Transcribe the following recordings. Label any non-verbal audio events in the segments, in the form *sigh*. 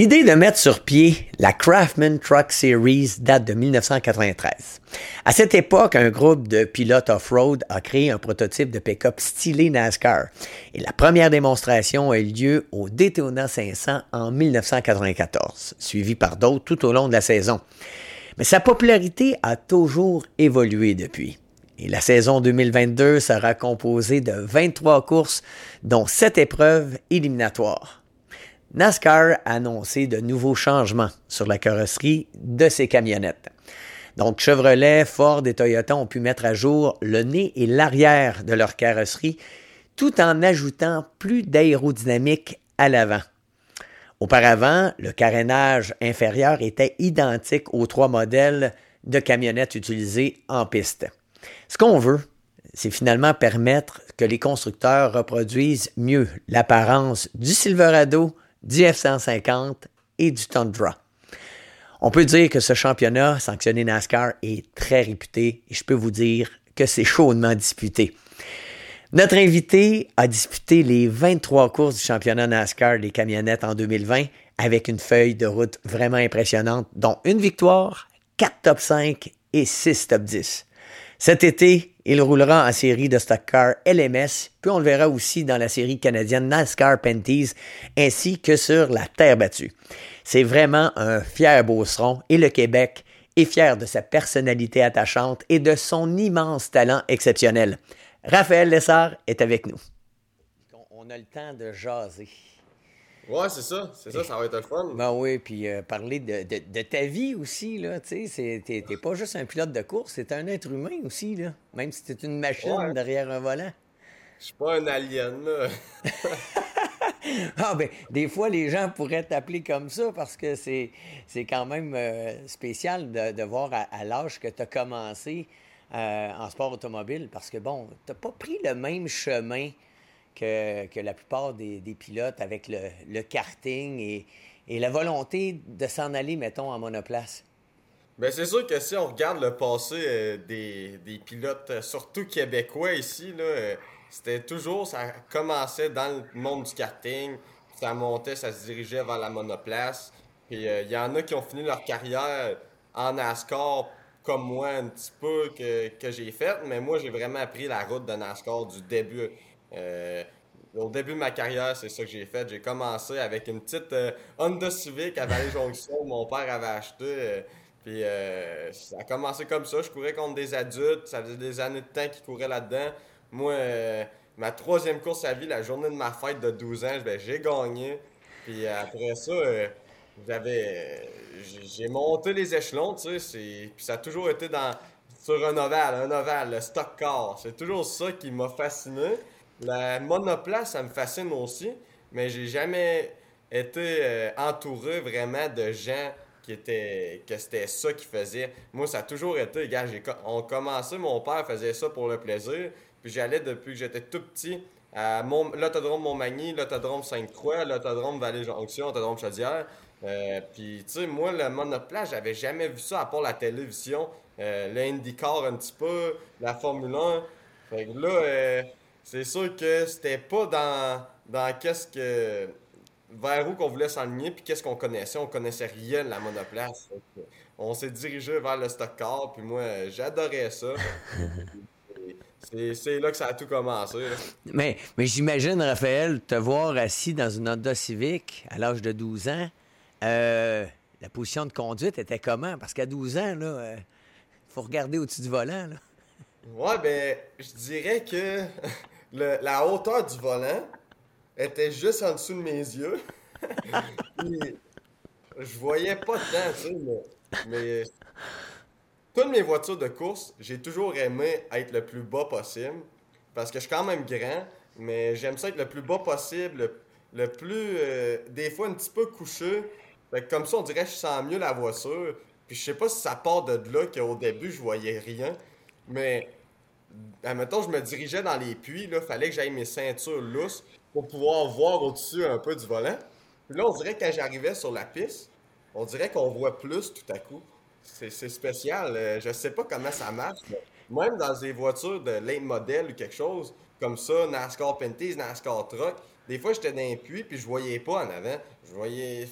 L'idée de mettre sur pied la Craftman Truck Series date de 1993. À cette époque, un groupe de pilotes off-road a créé un prototype de pick-up stylé NASCAR et la première démonstration a eu lieu au Daytona 500 en 1994, suivi par d'autres tout au long de la saison. Mais sa popularité a toujours évolué depuis. Et la saison 2022 sera composée de 23 courses, dont 7 épreuves éliminatoires. NASCAR a annoncé de nouveaux changements sur la carrosserie de ses camionnettes. Donc Chevrolet, Ford et Toyota ont pu mettre à jour le nez et l'arrière de leur carrosserie tout en ajoutant plus d'aérodynamique à l'avant. Auparavant, le carénage inférieur était identique aux trois modèles de camionnettes utilisées en piste. Ce qu'on veut, c'est finalement permettre que les constructeurs reproduisent mieux l'apparence du Silverado, du F-150 et du Tundra. On peut dire que ce championnat sanctionné NASCAR est très réputé et je peux vous dire que c'est chaudement disputé. Notre invité a disputé les 23 courses du championnat NASCAR des camionnettes en 2020 avec une feuille de route vraiment impressionnante, dont une victoire, 4 top 5 et 6 top 10. Cet été, il roulera en série de stock car LMS, puis on le verra aussi dans la série canadienne NASCAR Penties, ainsi que sur la terre battue. C'est vraiment un fier beauceron et le Québec est fier de sa personnalité attachante et de son immense talent exceptionnel. Raphaël Lessard est avec nous. On a le temps de jaser. Ouais, c'est ça. C'est ça, ça va être le fun. Ben oui, puis euh, parler de, de, ta vie aussi, là. Tu sais, t'es pas juste un pilote de course, c'est un être humain aussi, là. Même si t'es une machine derrière un volant. Je suis pas un alien, là. *laughs* ah, ben, des fois, les gens pourraient t'appeler comme ça parce que c'est quand même euh, spécial de, de, voir à, l'âge que tu as commencé euh, en sport automobile parce que, bon, t'as pas pris le même chemin que, la plupart des, pilotes avec le, karting et, la volonté de s'en aller, mettons, en monoplace? Bien, c'est sûr que si on regarde le passé euh, des, pilotes, euh, surtout québécois ici, euh, c'était toujours, ça commençait dans le monde du karting, ça montait, ça se dirigeait vers la monoplace. Puis il y en a qui ont fini leur carrière en NASCAR comme moi un petit peu que, que j'ai fait, mais moi j'ai vraiment appris la route de NASCAR du début. Euh, au début de ma carrière, c'est ça que j'ai fait. J'ai commencé avec une petite euh, Honda Civic à Vallée-Jonction mon père avait acheté. Euh, puis ça a commencé comme ça. Je courais contre des adultes. Ça faisait des années de temps qu'ils couraient là-dedans. Moi, ma troisième course à vie, la journée de ma fête de 12 ans, ben, j'ai gagné. Puis après ça, j'avais j'ai monté les échelons, tu sais. Puis ça a toujours été dans sur un ovale, un ovale, le stock car. C'est toujours ça qui m'a fasciné. La monoplace, ça me fascine aussi, mais j'ai jamais été euh, entouré vraiment de gens qui étaient que c'était ça qu'ils faisaient. Moi, ça a toujours été, gars, on commençait, mon père faisait ça pour le plaisir, puis j'allais depuis que j'étais tout petit à l'autodrome Montmagny, l'autodrome Sainte-Croix, l'autodrome Vallée-Jonction, l'autodrome Chaudière. Euh, puis, tu sais, moi, le monoplace, j'avais jamais vu ça à part la télévision, euh, l'IndyCar un petit peu, la Formule 1. Fait que là, euh, c'est sûr que c'était pas dans, dans qu'est-ce que. vers où qu'on voulait s'enligner, puis qu'est-ce qu'on connaissait. On connaissait rien de la monoplace. On s'est dirigé vers le stock car, puis moi, j'adorais ça. *laughs* C'est là que ça a tout commencé. Mais, mais j'imagine, Raphaël, te voir assis dans une Honda Civic à l'âge de 12 ans, euh, la position de conduite était comment? Parce qu'à 12 ans, il euh, faut regarder au-dessus du volant. Là. Ouais, ben, je dirais que la hauteur du volant était juste en dessous de mes yeux. *laughs* je voyais pas tu sais, mais, toutes mes voitures de course, j'ai toujours aimé être le plus bas possible. Parce que je suis quand même grand, mais j'aime ça être le plus bas possible, le, plus. Euh, des fois un petit peu couché. comme ça, on dirait que je sens mieux la voiture. Puis je sais pas si ça part de là qu'au début, je voyais rien. Mais admettons, je me dirigeais dans les puits, il fallait que j'aille mes ceintures lousses pour pouvoir voir au-dessus un peu du volant. Puis là, on dirait que quand j'arrivais sur la piste, on dirait qu'on voit plus tout à coup. C'est spécial. Euh, je sais pas comment ça marche. Mais même dans des voitures de late model ou quelque chose, comme ça, NASCAR Penties, NASCAR Truck, des fois, j'étais dans un puits, puis je voyais pas en avant. Je voyais.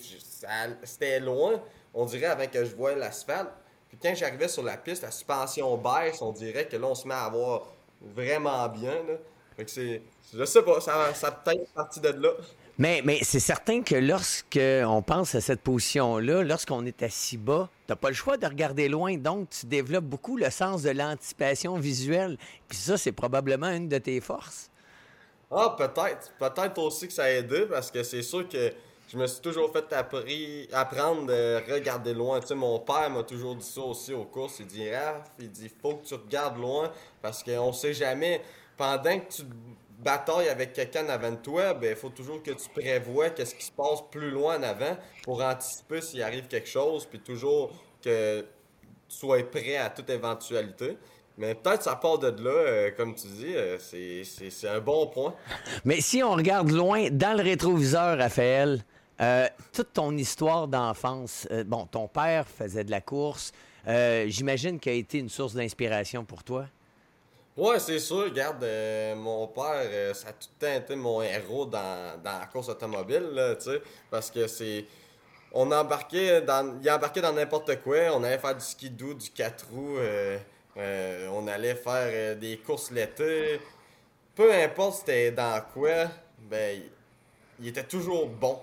C'était loin, on dirait, avant que je voie l'asphalte. Puis quand j'arrivais sur la piste, la suspension baisse, on dirait que là, on se met à voir vraiment bien. Là. Fait que c'est. Je sais pas, ça, ça peut-être partie de là. Mais, mais c'est certain que lorsqu'on pense à cette position-là, lorsqu'on est assis bas, tu n'as pas le choix de regarder loin. Donc, tu développes beaucoup le sens de l'anticipation visuelle. Puis ça, c'est probablement une de tes forces. Ah, peut-être. Peut-être aussi que ça a aidé parce que c'est sûr que je me suis toujours fait apprendre de regarder loin. Tu sais, mon père m'a toujours dit ça aussi aux courses. Il dit, Raph, il dit, faut que tu regardes loin parce qu'on sait jamais. Pendant que tu bataille avec quelqu'un avant de toi, ben, il faut toujours que tu prévois qu'est-ce qui se passe plus loin en avant pour anticiper s'il arrive quelque chose, puis toujours que tu sois prêt à toute éventualité. Mais peut-être ça part de là, euh, comme tu dis, euh, c'est un bon point. Mais si on regarde loin, dans le rétroviseur, Raphaël, euh, toute ton histoire d'enfance, bon, ton père faisait de la course, j'imagine qu'il a été une source d'inspiration pour toi. Ouais, c'est sûr. Regarde, euh, mon père, euh, ça a tout le temps été mon héros dans, la course automobile, tu sais, parce que c'est... On embarquait dans... Il embarquait dans n'importe quoi. On allait faire du ski doux, du 4 roues. Euh, on allait faire des courses l'été. Peu importe c'était dans quoi, ben, il était toujours bon.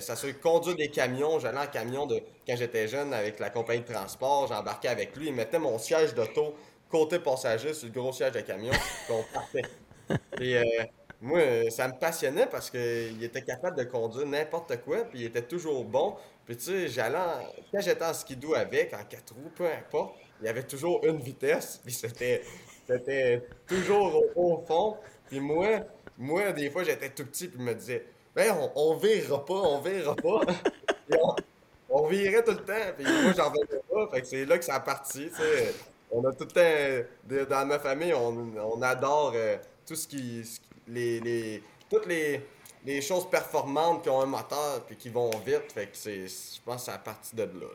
Ça se conduire des camions. J'allais en camion de quand j'étais jeune avec la compagnie de transport. J'embarquais avec lui. Il mettait mon siège d'auto côté passager sur le gros siège de camion, *laughs* qu'on partait. Et euh, moi, ça me passionnait parce qu'il était capable de conduire n'importe quoi, puis il était toujours bon. Puis tu sais, j'allais quand j'étais en skidoo avec, en quatre roues, peu importe, il y avait toujours une vitesse, puis c'était, c'était toujours au, fond. Puis moi, moi, des fois, j'étais tout petit, puis je me disais, ben, on, on virera pas, on virera pas. *laughs* on, on, virait tout le temps, puis moi, j'en venais pas. Fait que c'est là que ça a parti, tu sais on a tout le temps, dans ma famille, on, adore euh, tout ce qui. Les, toutes les, choses performantes qui ont un moteur puis qui vont vite. Fait que c'est, je pense que c'est à partir de là,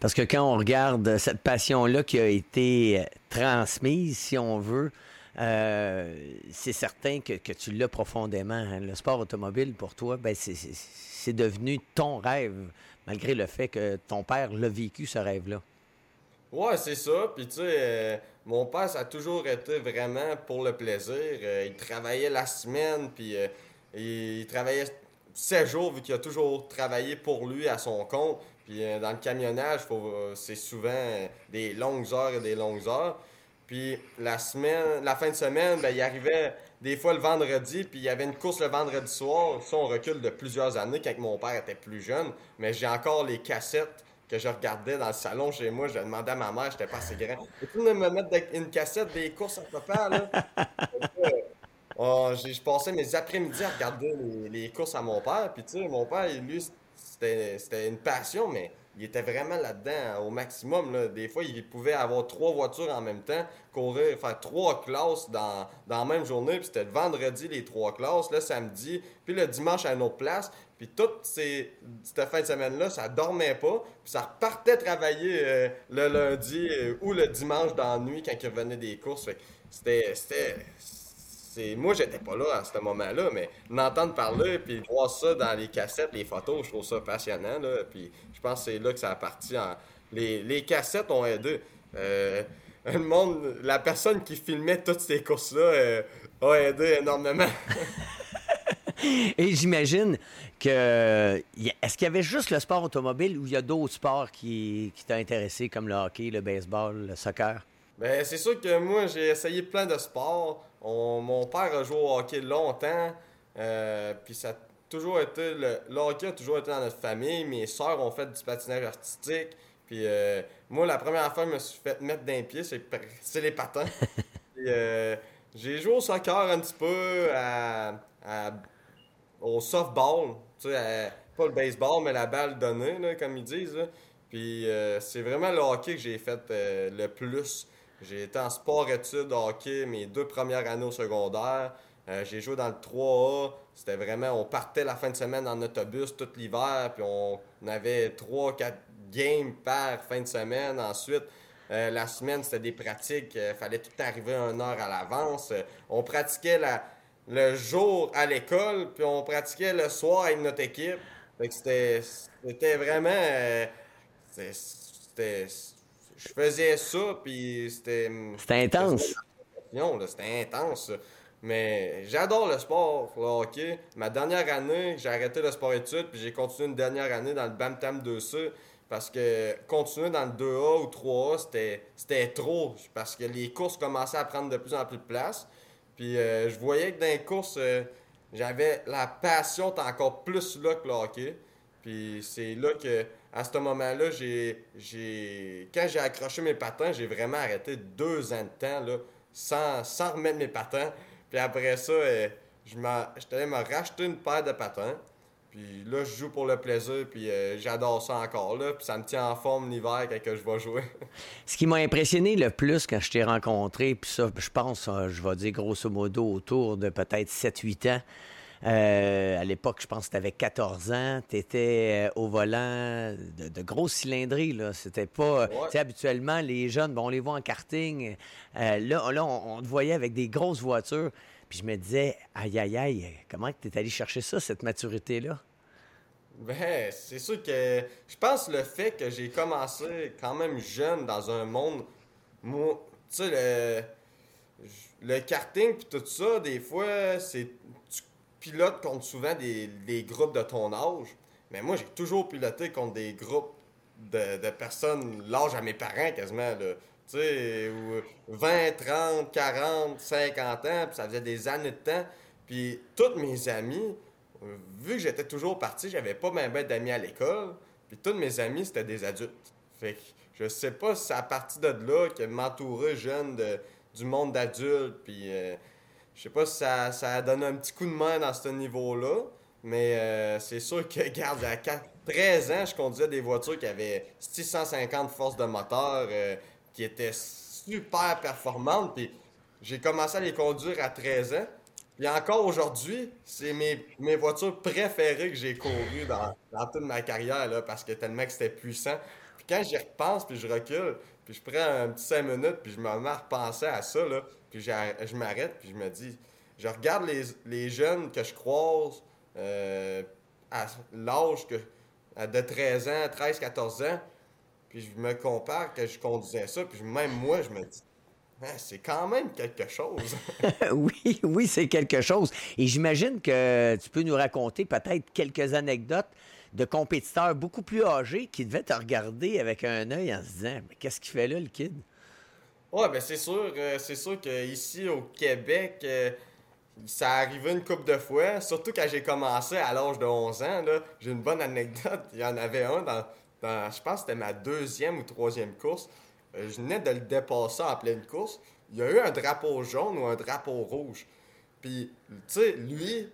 Parce que quand on regarde cette passion-là qui a été euh, transmise, si on veut, euh, c'est certain que, tu l'as profondément. Hein. Le sport automobile, pour toi, ben c'est devenu ton rêve, malgré le fait que ton père l'a vécu, ce rêve-là. Ouais, c'est ça. Puis euh, mon père, ça a toujours été vraiment pour le plaisir. Euh, il travaillait la semaine, puis il, travaillait 7 jours, vu qu'il a toujours travaillé pour lui à son compte. Puis dans le camionnage, c'est souvent des longues heures et des longues heures. Puis la semaine, la fin de semaine, ben, il arrivait des fois le vendredi, puis il y avait une course le vendredi soir. Ça, on recule de plusieurs années quand mon père était plus jeune. Mais j'ai encore les cassettes que je regardais dans le salon chez moi, je demandais à ma mère, j'étais pas assez grand. Peux-tu me mettre une cassette des courses à papa, là? *laughs* oh, je passais mes après-midi à regarder les, courses à mon père. Puis, tu sais, mon père, lui, c'était une passion, mais il était vraiment là-dedans au maximum. Là. Des fois, il pouvait avoir trois voitures en même temps, courir, faire trois classes dans, dans la même journée. Puis c'était le vendredi, les trois classes, le samedi, puis le dimanche à une autre place. Puis toute ces, cette fin de semaine-là, ça dormait pas. Puis ça repartait travailler euh, le lundi euh, ou le dimanche dans la nuit quand il revenait des courses. C'était moi, j'étais pas là à ce moment-là, mais m'entendre parler puis voir ça dans les cassettes, les photos, je trouve ça passionnant. Là, puis je pense que c'est là que ça a parti. En... Les, les cassettes ont aidé. Euh, le monde, la personne qui filmait toutes ces courses-là euh, a aidé énormément. *laughs* Et j'imagine que. Est-ce qu'il y avait juste le sport automobile ou il y a d'autres sports qui t'ont intéressé, comme le hockey, le baseball, le soccer? Ben, c'est sûr que moi, j'ai essayé plein de sports mon père a joué au hockey longtemps, euh, puis ça a toujours été. Le, hockey a toujours été dans notre famille. Mes soeurs ont fait du patinage artistique. Puis euh, moi, la première fois que je me suis fait mettre d'un pied, c'est les patins. *laughs* Euh, j'ai joué au soccer un petit peu, au softball. Tu sais, pas le baseball, mais la balle donnée, comme ils disent. Puis c'est vraiment le hockey que j'ai fait le plus. J'ai été en sport-études hockey mes deux premières années au secondaire. Euh, j'ai joué dans le 3A. C'était vraiment, on partait la fin de semaine en autobus tout l'hiver, puis on, avait 3-4 games par fin de semaine. Ensuite, euh, la semaine, c'était des pratiques. Il euh, fallait tout arriver une heure à l'avance. on pratiquait la, le jour à l'école, puis on pratiquait le soir avec notre équipe. C'était, vraiment. C'était, je faisais ça, puis c'était. C'était intense. C'était intense. Mais j'adore le sport, le hockey. Ma dernière année, j'ai arrêté le sport études, puis j'ai continué une dernière année dans le Bam-Tam 2C. Parce que continuer dans le 2A ou 3A, c'était, c'était trop. Parce que les courses commençaient à prendre de plus en plus de place. Puis euh, je voyais que dans les courses, euh, j'avais la passion encore plus là que le hockey. Puis c'est là que, à ce moment-là, j'ai, j'ai, quand j'ai accroché mes patins, j'ai vraiment arrêté deux ans de temps là, sans, sans remettre mes patins. Puis après ça, euh, je j'étais allé me racheter une paire de patins. Puis là, je joue pour le plaisir, puis euh, j'adore ça encore, là. Puis ça me tient en forme l'hiver quand je vais jouer. Ce qui m'a impressionné le plus quand je t'ai rencontré, puis ça, je pense, euh, je vais dire grosso modo autour de peut-être 7-8 ans. À l'époque, je pense que tu avais 14 ans. Tu étais au volant de, de grosses cylindries. Là. C'était pas. Tu sais, habituellement, les jeunes, bon, on les voit en karting. là, là on, on, te voyait avec des grosses voitures. Puis je me disais, aïe, aïe, aïe, comment tu es allé chercher ça, cette maturité-là? Ben, c'est sûr que je pense le fait que j'ai commencé quand même jeune dans un monde. Moi, tu sais, le, le karting puis tout ça, des fois, c'est. Tu pilotes contre souvent des, des, groupes de ton âge. Mais moi, j'ai toujours piloté contre des groupes de, de personnes, l'âge à mes parents quasiment. Tu sais, 20, 30, 40, 50 ans, puis ça faisait des années de temps. Puis tous mes amis, vu que j'étais toujours parti, j'avais pas même ben d'amis à l'école. Puis tous mes amis, c'était des adultes. Fait que je sais pas si c'est à partir de là que m'entourer jeune de, du monde d'adultes. Puis euh, je sais pas si ça, ça a donné un petit coup de main dans ce niveau-là. Mais euh, c'est sûr que, *laughs* regarde, à 13 ans, je conduisais des voitures qui avaient 650 forces de moteur. Euh, qui étaient super performantes. Puis j'ai commencé à les conduire à 13 ans. Et encore aujourd'hui, c'est mes, voitures préférées que j'ai courues dans, toute ma carrière, là, parce que tellement que c'était puissant. Puis quand j'y repense, puis je recule, puis je prends un petit 5 minutes, puis je me mets à repenser à ça, puis je m'arrête, puis je me dis, je regarde les, les jeunes que je croise euh, à l'âge de 13 ans, 13, 14 ans, puis je me compare que je conduisais ça, puis même moi, je me dis, hein, c'est quand même quelque chose. *laughs* oui, oui, c'est quelque chose. Et j'imagine que tu peux nous raconter peut-être quelques anecdotes de compétiteurs beaucoup plus âgés qui devaient te regarder avec un œil en se disant, mais qu'est-ce qu'il fait là, le kid? Ouais, ben c'est sûr, euh, c'est sûr qu'ici au Québec, euh, ça arrivait une couple de fois, surtout quand j'ai commencé à l'âge de 11 ans. J'ai une bonne anecdote. Il y en avait un dans, je pense que c'était ma deuxième ou troisième course. Euh, je venais de le dépasser en pleine course. Il y a eu un drapeau jaune ou un drapeau rouge. Puis, tu sais, lui,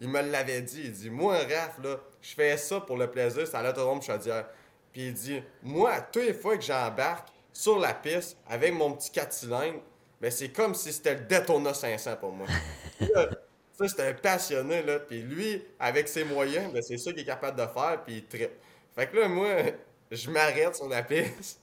il me l'avait dit. Il dit Moi, Raph, là, je fais ça pour le plaisir, c'est à l'autodrome Chaudière. Puis il dit Moi, toutes les fois que j'embarque sur la piste avec mon petit 4 cylindres, ben, c'est comme si c'était le Daytona 500 pour moi. *laughs* ça, c'était un passionné, là. Puis lui, avec ses moyens, ben, c'est ça qu'il est capable de faire, puis il tripe. Fait que là, moi, je m'arrête sur la piste.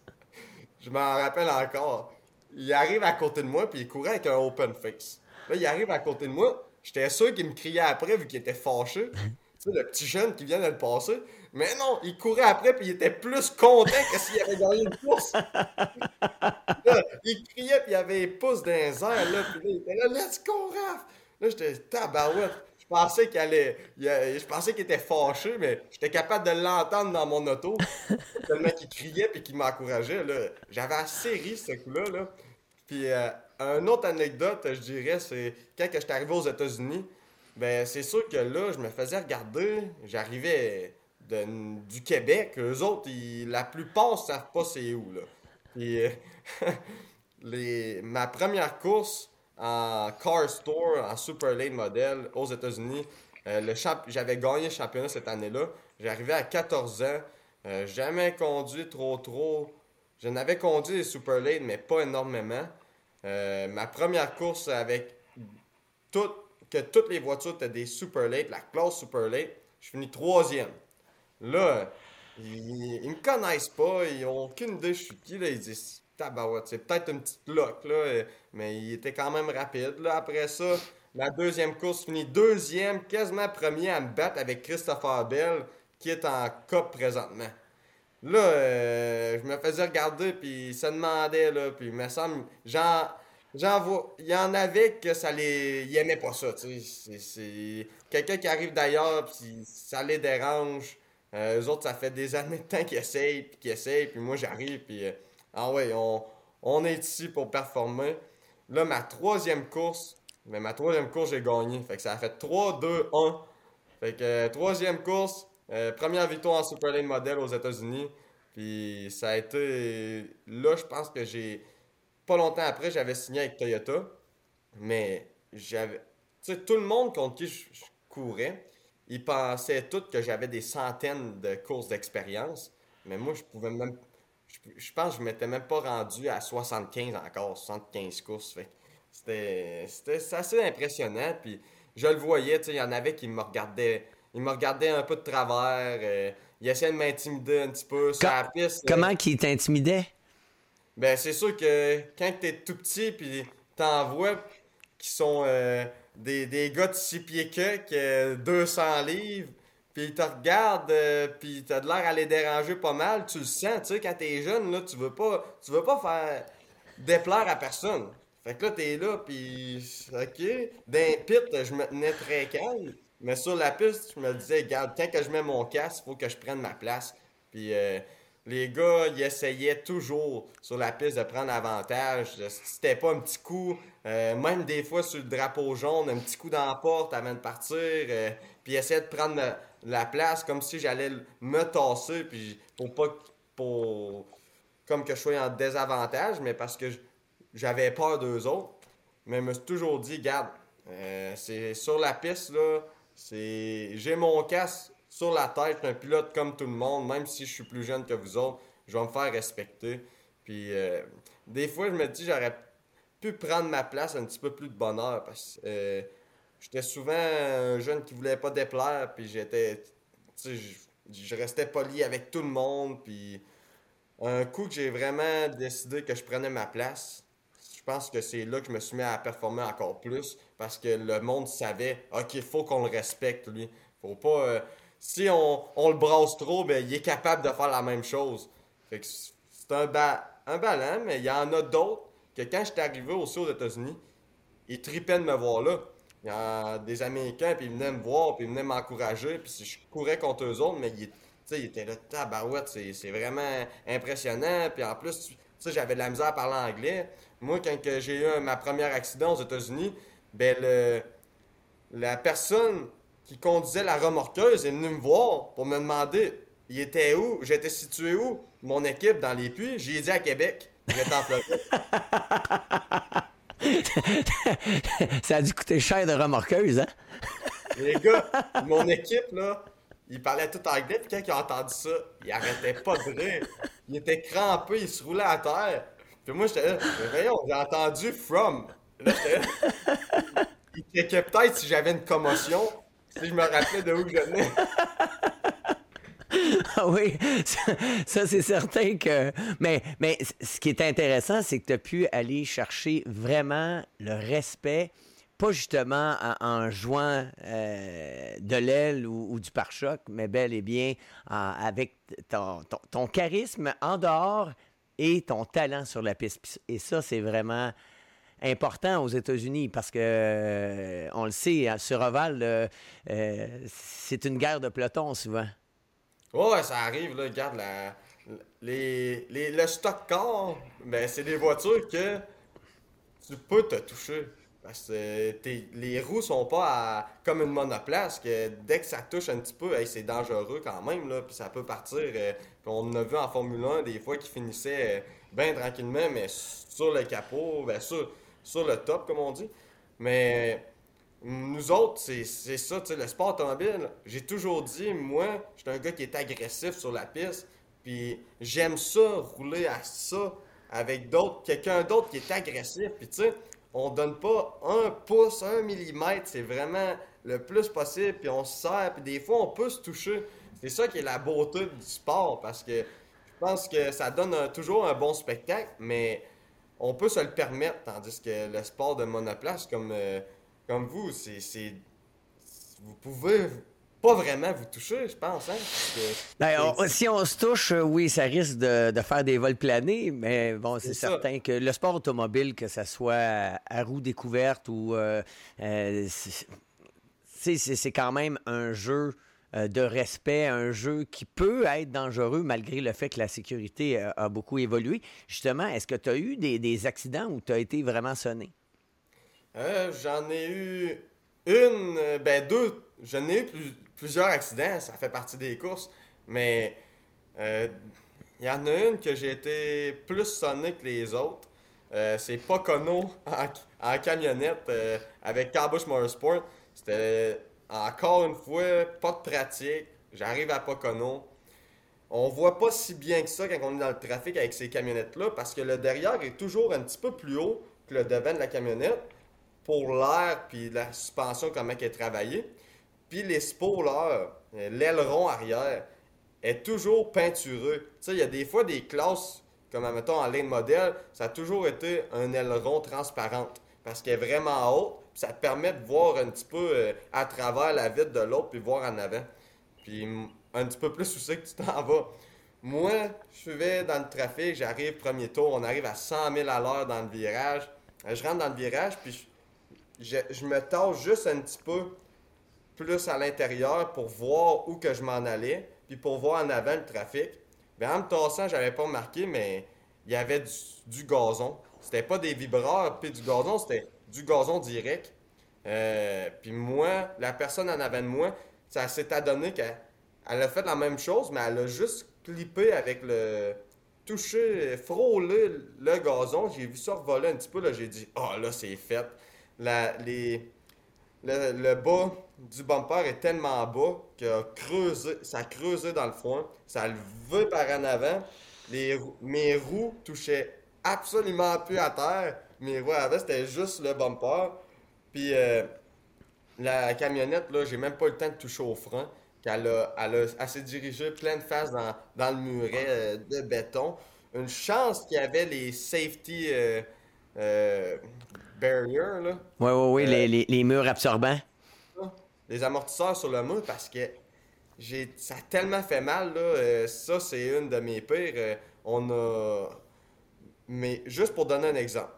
je m'en rappelle encore. Il arrive à côté de moi, puis il courait avec un open face. Là, il arrive à côté de moi. J'étais sûr qu'il me criait après, vu qu'il était fâché. *laughs* le petit jeune qui vient de le passer. Mais non, il courait après, puis il était plus content que s'il avait gagné une course. il criait, puis il avait les pouces dans les airs, là. Puis là, il était là, let's go, Raph! Là, j'étais tabarouette. Je pensais qu'il allait. Je pensais qu'il était fâché, mais j'étais capable de l'entendre dans mon auto. tellement qu'il criait et qu'il m'encourageait. J'avais assez ri ce coup-là. Là. Puis euh, une autre anecdote, je dirais, c'est quand je suis arrivé aux États-Unis, ben c'est sûr que là, je me faisais regarder. J'arrivais du Québec. Eux autres, la plupart ne savent pas c'est où. Là. Euh, *laughs* les, ma première course en Car Store, en Super Late Model aux États-Unis. Euh, j'avais gagné le championnat cette année-là. J'arrivais à 14 ans. Euh, jamais conduit trop trop. Je n'avais conduit des Super Late, mais pas énormément. Ma première course avec tout, que toutes les voitures étaient des Super Late, la classe Super Late, je finis troisième. Là, ils, me connaissent pas, ils ont aucune idée je suis qui. Là. Ils disent. C'est peut-être une petite lock, là, mais il était quand même rapide. Là. Après ça, la deuxième course, fini deuxième, quasiment premier à me battre avec Christopher Bell, qui est en COP présentement. Là, euh, je me faisais regarder, puis ça demandait, là, puis il me semble, genre, Vois. Il y en avait que ça les. Ils aimaient pas ça, tu sais. C'est quelqu'un qui arrive d'ailleurs, puis ça les dérange. Euh, eux autres, ça fait des années de temps qu'ils essayent, puis qu'ils essayent, puis moi j'arrive, puis. Euh, ah ouais, on, on est ici pour performer. Là, ma troisième course, mais ma troisième course, j'ai gagné. Fait que ça a fait 3, 2, 1. Fait que euh, troisième course, première victoire en Superlane Model aux États-Unis. Puis ça a été. Là, je pense que j'ai pas longtemps après, j'avais signé avec Toyota. Mais j'avais. Tu sais, tout le monde contre qui je, courais, ils pensaient tous que j'avais des centaines de courses d'expérience. Mais moi, je pouvais même. Je, pense que je m'étais même pas rendu à 75 encore, 75 courses. C'était assez impressionnant. Puis je le voyais, tu sais, il y en avait qui me regardaient. Ils me regardaient un peu de travers. Euh, ils essayaient de m'intimider un petit peu sur la piste. Comment qu'ils t'intimidaient? Ben, c'est sûr que quand t'es tout petit, puis t'en vois qui sont euh, des, des gars de 6 pieds que, 200 livres, puis ils te regardent, euh, puis t'as de l'air à les déranger pas mal, tu le sens, tu sais, quand t'es jeune, là, tu veux pas, tu veux pas faire déplaire à personne. Fait que là, t'es là, puis OK. D'un pit, je me tenais très calme. Mais sur la piste, je me disais, regarde, quand que je mets mon casque, faut que je prenne ma place. Puis euh, les gars, ils essayaient toujours sur la piste de prendre avantage. C'était pas un petit coup, euh, même des fois sur le drapeau jaune, un petit coup dans la porte avant de partir, euh, puis ils essayaient de prendre la place comme si j'allais me tasser, puis pour pas pour comme que je sois en désavantage, mais parce que j'avais peur d'eux autres. Mais je me suis toujours dit, garde, euh, c'est sur la piste là, c'est j'ai mon casque sur la tête, un pilote comme tout le monde, même si je suis plus jeune que vous autres, je vais me faire respecter. Puis euh, des fois, je me dis, j'aurais pu prendre ma place un petit peu plus de bonheur parce que euh, j'étais souvent un jeune qui voulait pas déplaire, puis j'étais. Je, je restais poli avec tout le monde, puis un coup que j'ai vraiment décidé que je prenais ma place, je pense que c'est là que je me suis mis à performer encore plus parce que le monde savait, ok, il faut qu'on le respecte, lui. Faut pas. Euh, si on, on, le brasse trop, ben, il est capable de faire la même chose. Fait que c'est un, ba un ballon, mais il y en a d'autres que quand j'étais arrivé aussi aux États-Unis, ils tripaient de me voir là. Il y a des Américains, puis ils venaient me voir, puis ils venaient m'encourager, puis je courais contre eux autres, mais ils, ils étaient là, tabarouette, c'est vraiment impressionnant, puis en plus, j'avais de la misère à parler anglais. Moi, quand j'ai eu ma première accident aux États-Unis, ben le, la personne qui conduisait la remorqueuse est venu me voir pour me demander il était où, j'étais situé où, mon équipe dans les puits. J'ai dit à Québec, j'étais en Floride. *laughs* Ça a dû coûter cher de remorqueuse, hein? Les gars, mon équipe, là, il parlait tout anglais, puis quand il a entendu ça, il arrêtait pas de rire. Il était crampé, il se roulait à terre. Puis moi, j'étais là, voyons, j'ai entendu from. Là, j'étais là. Peut-être si j'avais une commotion, si je me rappelais de où je venais. *laughs* Ah oui, ça, c'est certain que. Mais, ce qui est intéressant, c'est que tu as pu aller chercher vraiment le respect, pas justement en, jouant euh, de l'aile ou, du pare-choc, mais bel et bien avec ton, charisme en dehors et ton talent sur la piste. Et ça, c'est vraiment important aux États-Unis parce que, euh, on le sait, sur Oval, euh, c'est une guerre de peloton souvent. Ouais, ça arrive, là. Regarde, la, les, les, le stock car, ben, c'est des voitures que tu peux te toucher. Parce que les roues sont pas comme une monoplace, que dès que ça touche un petit peu, c'est dangereux quand même, là, puis ça peut partir. Euh, on a vu en Formule 1 des fois qui finissaient bien tranquillement, mais sur le capot, ben, sur, sur le top, comme on dit. Mais nous autres, c'est ça, tu sais, le sport automobile. J'ai toujours dit, moi, je suis un gars qui est agressif sur la piste, puis j'aime ça, rouler à ça, avec d'autres, quelqu'un d'autre qui est agressif, puis tu sais, on donne pas un pouce, un millimètre, c'est vraiment le plus possible, puis on se sert, puis des fois, on peut se toucher. C'est ça qui est la beauté du sport, parce que je pense que ça donne toujours un bon spectacle, mais on peut se le permettre, tandis que le sport de monoplace, comme... Euh, comme vous, c'est. Vous pouvez pas vraiment vous toucher, je pense. Hein? Ben, si on se touche, euh, oui, ça risque de, faire des vols planés, mais bon, c'est certain que le sport automobile, que ce soit à roue découverte ou. Euh, euh, c'est quand même un jeu de respect, un jeu qui peut être dangereux malgré le fait que la sécurité a, beaucoup évolué. Justement, est-ce que tu as eu des, accidents où tu as été vraiment sonné? J'en ai eu une, ben deux. J'en ai eu plus, plusieurs accidents, ça fait partie des courses, mais il euh, y en a une que j'ai été plus sonné que les autres. Euh, c'est Pocono en, en camionnette euh, avec Carbush Motorsport. C'était encore une fois pas de pratique. J'arrive à Pocono. On voit pas si bien que ça quand on est dans le trafic avec ces camionnettes-là parce que le derrière est toujours un petit peu plus haut que le devant de la camionnette pour l'air puis la suspension, comment elle est travaillée. Puis les spoilers, euh, l'aileron arrière, est toujours peintureux. Tu sais, il y a des fois des classes, comme mettons en ligne modèle, ça a toujours été un aileron transparent. Parce qu'elle est vraiment haute, ça te permet de voir un petit peu euh, à travers la vitre de l'autre, puis voir en avant. Puis un petit peu plus où c'est que tu t'en vas. Moi, je vais dans le trafic, j'arrive premier tour, on arrive à 100 000 à l'heure dans le virage. Euh, je rentre dans le virage, puis je, me tâche juste un petit peu plus à l'intérieur pour voir où que je m'en allais, puis pour voir en avant le trafic. Ben, en me tassant, j'avais pas remarqué, mais il y avait du, gazon. C'était pas des vibreurs, puis du gazon, c'était du gazon direct. Euh, puis moi, la personne en avant de moi, ça s'est adonné qu'elle elle a fait la même chose, mais elle a juste clippé avec le. touché, frôlé le gazon. J'ai vu ça revoler un petit peu, là, j'ai dit, oh là, c'est fait. La, les, le, bas du bumper est tellement bas que ça a creusé dans le fond. Ça le veut par en avant. Les, mes roues touchaient absolument plus à terre. Mes roues avant, c'était juste le bumper. Puis euh, la camionnette, là, j'ai même pas le temps de toucher au frein. Elle, a, elle, s'est dirigée pleine face dans, dans le muret euh, de béton. Une chance qu'il y avait les safety euh, barrier, là. Oui, oui, oui, les, les, les, murs absorbants. Les amortisseurs sur le mur parce que j'ai ça a tellement fait mal, là. Ça, c'est une de mes pires. On a. Mais juste pour donner un exemple,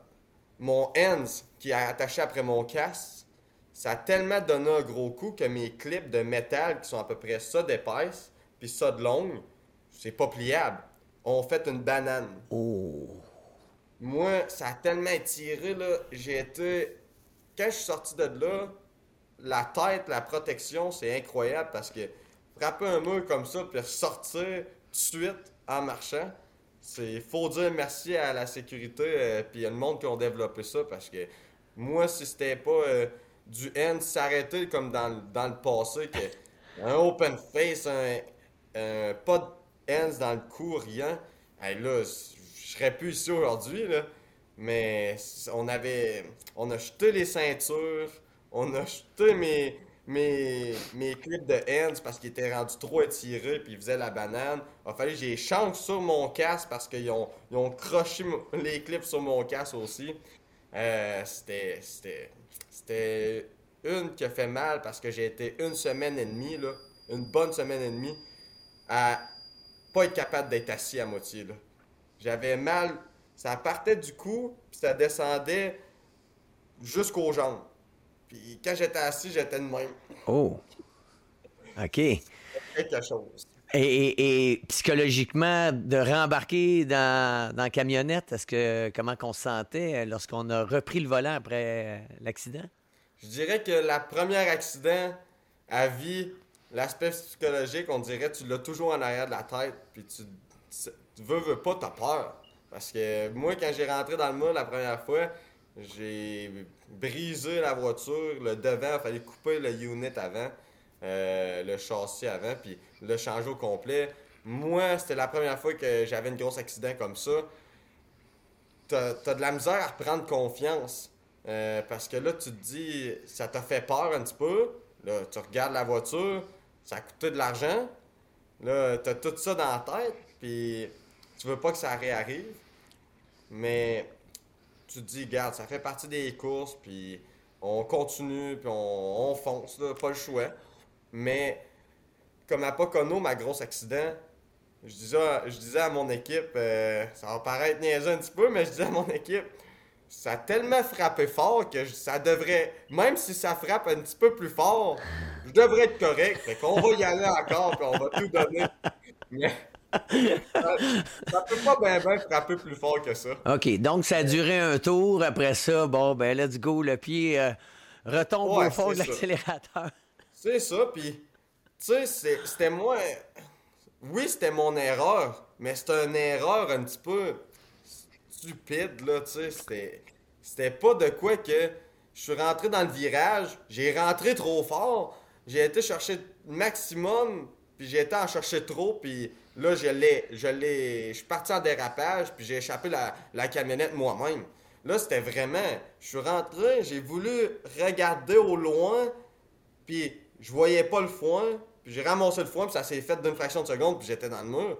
mon ends qui est attaché après mon casque, ça a tellement donné un gros coup que mes clips de métal qui sont à peu près ça d'épaisse, puis ça de longue, c'est pas pliable. On fait une banane. Oh. Moi, ça a tellement étiré, là. J'ai été. Quand je suis sorti de là, la tête, la protection, c'est incroyable parce que frapper un mur comme ça, puis sortir tout de suite en marchant, c'est faut dire merci à la sécurité euh, puis le monde qui ont développé ça parce que moi si c'était pas euh, du end s'arrêter comme dans, dans, le passé que un open face un, pas de hands dans le cou rien là serais plus ici aujourd'hui. Mais on avait. On a jeté les ceintures, on a jeté mes, mes, clips de hands parce qu'ils étaient rendus trop étirés puis ils faisaient la banane. Il a fallu que j'ai changé sur mon casque parce qu'ils ont, ils ont croché *laughs* les clips sur mon casque aussi. Euh, c'était, c'était, une qui a fait mal parce que j'ai été une semaine et demie, là, une bonne semaine et demie, à pas être capable d'être assis à moitié. J'avais mal. Ça partait du cou, puis ça descendait jusqu'aux jambes. Puis quand j'étais assis, j'étais de même. Oh. OK. Quelque chose. Et, psychologiquement, de rembarquer dans, dans la camionnette, est-ce que comment qu'on se sentait lorsqu'on a repris le volant après l'accident? Je dirais que la première accident à vie, l'aspect psychologique, on dirait tu l'as toujours en arrière de la tête, puis tu tu veux, veux pas, t'as peur. Parce que moi, quand j'ai rentré dans le moule la première fois, j'ai brisé la voiture, le devant, il fallait couper le unit avant, euh, le châssis avant, puis le changer au complet. Moi, c'était la première fois que j'avais une grosse accident comme ça. T'as as de la misère à reprendre confiance. Euh, parce que là, tu te dis, ça t'a fait peur un petit peu. Là, tu regardes la voiture, ça a coûté de l'argent. Là, t'as tout ça dans la tête. Puis tu veux pas que ça réarrive, mais tu te dis, garde, ça fait partie des courses, puis on continue, puis on, fonce, pas le choix. Mais comme à Pocono, ma grosse accident, je disais, je disais à mon équipe, euh, ça va paraître niaiseux un petit peu, mais je disais à mon équipe, ça a tellement frappé fort que ça devrait, même si ça frappe un petit peu plus fort, je devrais être correct. Fait qu'on va y aller encore, puis on va tout donner. Mais ça, peut pas bien ben frapper plus fort que ça. OK, donc ça a duré un tour. Après ça, bon, ben let's go, le pied euh, retombe au fond de l'accélérateur. C'est ça, puis tu sais, c'était moi... Oui, c'était mon erreur, mais c'était une erreur un petit peu stupide, là, tu sais. C'était, c'était pas de quoi que je suis rentré dans le virage, j'ai rentré trop fort, j'ai été chercher le maximum, puis j'ai été en chercher trop, puis là, je l'ai, je l'ai, je suis parti en dérapage, puis j'ai échappé la, la camionnette moi-même. Là, c'était vraiment, je suis rentré, j'ai voulu regarder au loin, puis je voyais pas le foin, puis j'ai ramassé le foin, puis ça s'est fait d'une fraction de seconde, puis j'étais dans le mur.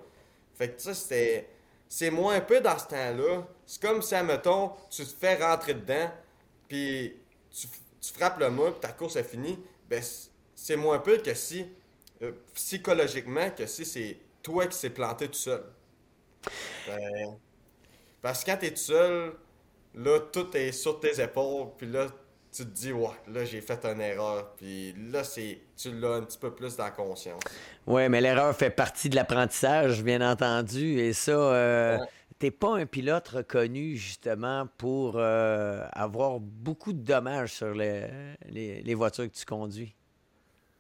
Fait que ça, c'était c'est moins un peu dans ce temps-là. C'est comme si, admettons, tu te fais rentrer dedans, puis tu, frappes le mur, puis ta course est finie. Ben, c'est moins peu que si, euh, psychologiquement, que si c'est toi qui s'est planté tout seul. Ben, parce que quand t'es tout seul, là, tout est sur tes épaules, puis là, tu te dis, ouais, là, j'ai fait une erreur. Puis là, c'est, tu l'as un petit peu plus dans la conscience. Oui, mais l'erreur fait partie de l'apprentissage, bien entendu. Et ça, euh, t'es pas un pilote reconnu, justement, pour euh, avoir beaucoup de dommages sur les, les, voitures que tu conduis.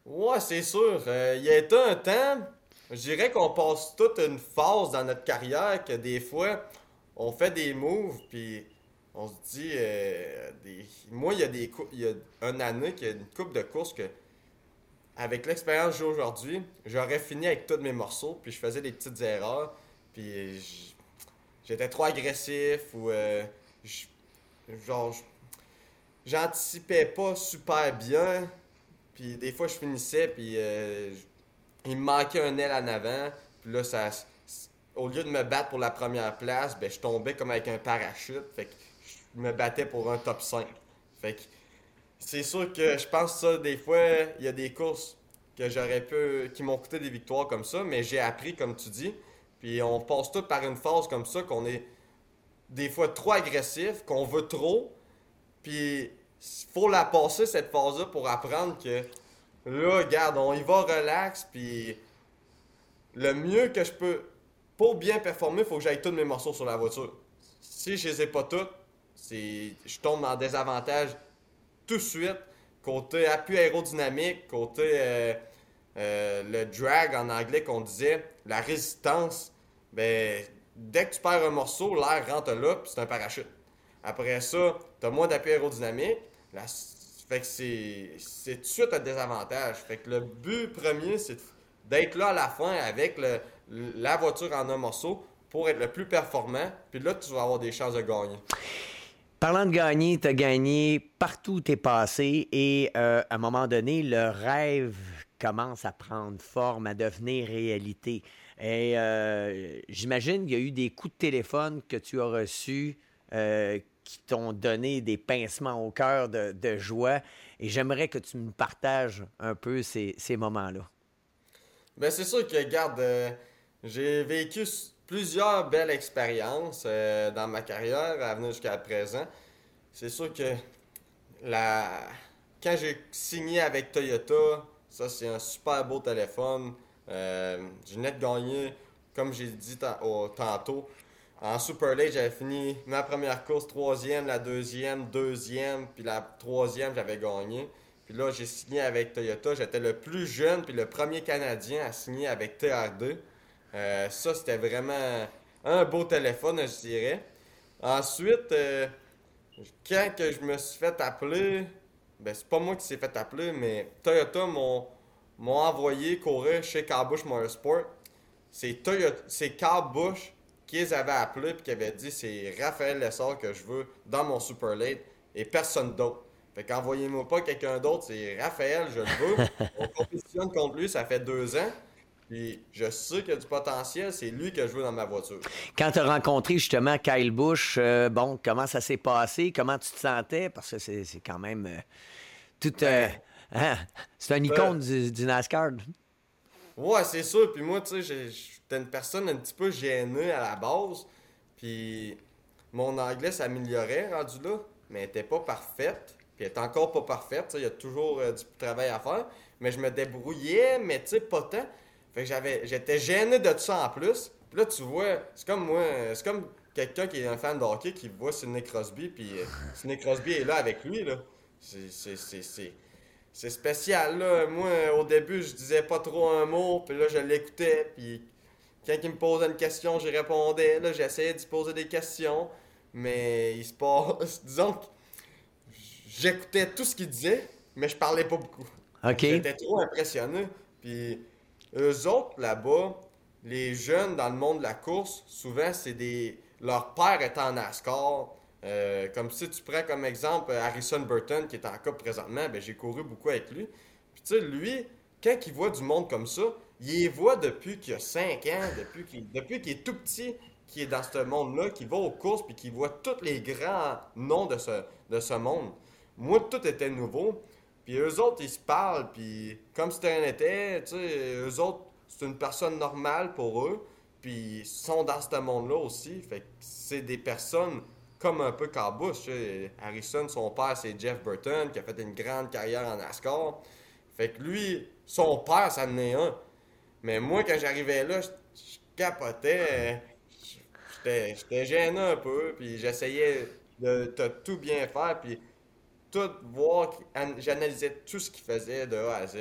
Ouais, c'est sûr. Euh, il y a été un temps, je dirais qu'on passe toute une phase dans notre carrière que des fois, on fait des moves, puis on se dit, euh, moi, il y a des il y a une année qu'il y a une coupe de courses que, avec l'expérience que j'ai aujourd'hui, j'aurais fini avec tous mes morceaux, puis je faisais des petites erreurs, puis j'étais trop agressif ou euh, genre j'anticipais pas super bien, puis des fois je finissais, puis euh, il me manquait un aile en avant, puis là ça au lieu de me battre pour la première place, ben je tombais comme avec un parachute, fait que me battais pour un top 5. Fait que c'est sûr que je pense ça, des fois, il y a des courses que j'aurais pu, qui m'ont coûté des victoires comme ça, mais j'ai appris, comme tu dis. Puis on passe tout par une phase comme ça, qu'on est des fois trop agressif, qu'on veut trop. Puis faut la passer, cette phase-là, pour apprendre que là, regarde, on y va relax, puis le mieux que je peux, pour bien performer, il faut que j'aille tous mes morceaux sur la voiture. Si je les ai pas toutes, je tombe en désavantage tout de suite. Côté appui aérodynamique, côté euh, euh, le drag en anglais qu'on disait, la résistance, ben, dès que tu perds un morceau, l'air rentre là, puis c'est un parachute. Après ça, tu as moins d'appui aérodynamique, fait que c'est, c'est tout de suite un désavantage. Fait que le but premier, c'est d'être là à la fin avec la voiture en un morceau pour être le plus performant, puis là, tu vas avoir des chances de gagner. Parlant de gagner, tu as gagné partout où tu es passé et euh, à un moment donné, le rêve commence à prendre forme, à devenir réalité. Et euh, j'imagine qu'il y a eu des coups de téléphone que tu as reçus euh, qui t'ont donné des pincements au cœur de, joie. Et j'aimerais que tu me partages un peu ces, moments-là. Ben c'est sûr que, regarde, j'ai vécu plusieurs belles expériences euh, dans ma carrière à venir jusqu'à présent. C'est sûr que quand j'ai signé avec Toyota, ça c'est un super beau téléphone. Euh, j'ai net gagné, comme j'ai dit tantôt. En Super League, j'avais fini ma première course troisième, la deuxième, deuxième, puis la troisième, j'avais gagné. Puis là, j'ai signé avec Toyota. J'étais le plus jeune, puis le premier Canadien à signer avec TR2. Euh, ça, c'était vraiment un beau téléphone, je dirais. Ensuite, euh, quand je me suis fait appeler, ben c'est pas moi qui s'est fait appeler, mais Toyota m'ont envoyé courir chez Carbush Motorsport. C'est Carl Bush qui les avait appelés et qui avait dit c'est Raphaël Lessard que je veux dans mon Super Late et personne d'autre. Fait qu'envoyez-moi pas quelqu'un d'autre, c'est Raphaël, je le veux. *laughs* On compétitionne contre lui, ça fait deux ans. Puis je sais qu'il y a du potentiel, c'est lui que je veux dans ma voiture. Quand tu as rencontré justement Kyle Busch, euh, bon, comment ça s'est passé? Comment tu te sentais? Parce que c'est quand même euh, tout. Euh, ben, hein? C'est un icône du, du, NASCAR. Ouais, c'est sûr. Puis moi, tu sais, j'étais une personne un petit peu gênée à la base. Puis mon anglais s'améliorait rendu là, mais elle n'était pas parfaite. Puis elle encore pas parfaite. Il y a toujours du travail à faire. Mais je me débrouillais, mais tu sais, pas tant. Fait que j'avais, j'étais gêné de tout ça en plus. Puis là, tu vois, c'est comme moi, c'est comme quelqu'un qui est un fan de qui voit Sidney Crosby, puis euh, Sidney Crosby est là avec lui, là. C'est, c'est, spécial, là. Moi, au début, je disais pas trop un mot, puis là, je l'écoutais, puis quand il me posait une question, j'y répondais. Là, j'essayais d'y poser des questions, mais il se passe... *laughs* Disons que j'écoutais tout ce qu'il disait, mais je parlais pas beaucoup. OK. J'étais trop impressionné, puis eux autres, là-bas, les jeunes dans le monde de la course, souvent, c'est des. Leur père est en NASCAR. Euh, comme si tu prends comme exemple Harrison Burton, qui est en couple présentement, ben, j'ai couru beaucoup avec lui. Puis tu sais, lui, quand il voit du monde comme ça, il les voit depuis qu'il a 5 ans, depuis qu'il depuis est tout petit, qui est dans ce monde-là, qui va aux courses, puis qui voit tous les grands noms de ce, de ce monde. Moi, tout était nouveau. Puis eux autres, ils se parlent, puis comme c'était un été, tu sais, eux autres, c'est une personne normale pour eux, puis ils sont dans ce monde-là aussi. Fait que c'est des personnes comme un peu Carbush. Harrison, son père, c'est Jeff Burton, qui a fait une grande carrière en NASCAR. Fait que lui, son père, ça en est un. Mais moi, quand j'arrivais là, je, capotais. J'étais gêné un peu, puis j'essayais de, tout bien faire, puis tout voir, j'analysais tout ce qu'il faisait de A à Z.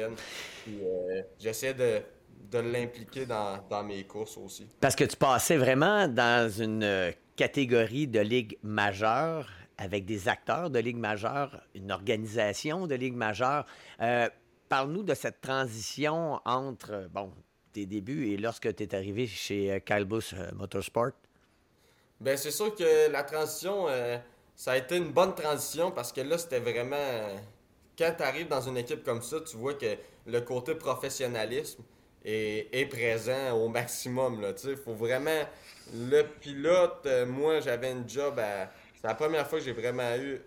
Puis euh, j'essaie de, de l'impliquer dans, dans, mes courses aussi. Parce que tu passais vraiment dans une euh, catégorie de ligue majeure avec des acteurs de ligue majeure, une organisation de ligue majeure. Euh, parle-nous de cette transition entre, bon, tes débuts et lorsque tu es arrivé chez Calbus Motorsport. Ben c'est sûr que la transition ça a été une bonne transition parce que là, c'était vraiment. Quand tu arrives dans une équipe comme ça, tu vois que le côté professionnalisme est, présent au maximum. Il faut vraiment. Le pilote, euh, moi, j'avais une job à. C'est la première fois que j'ai vraiment eu.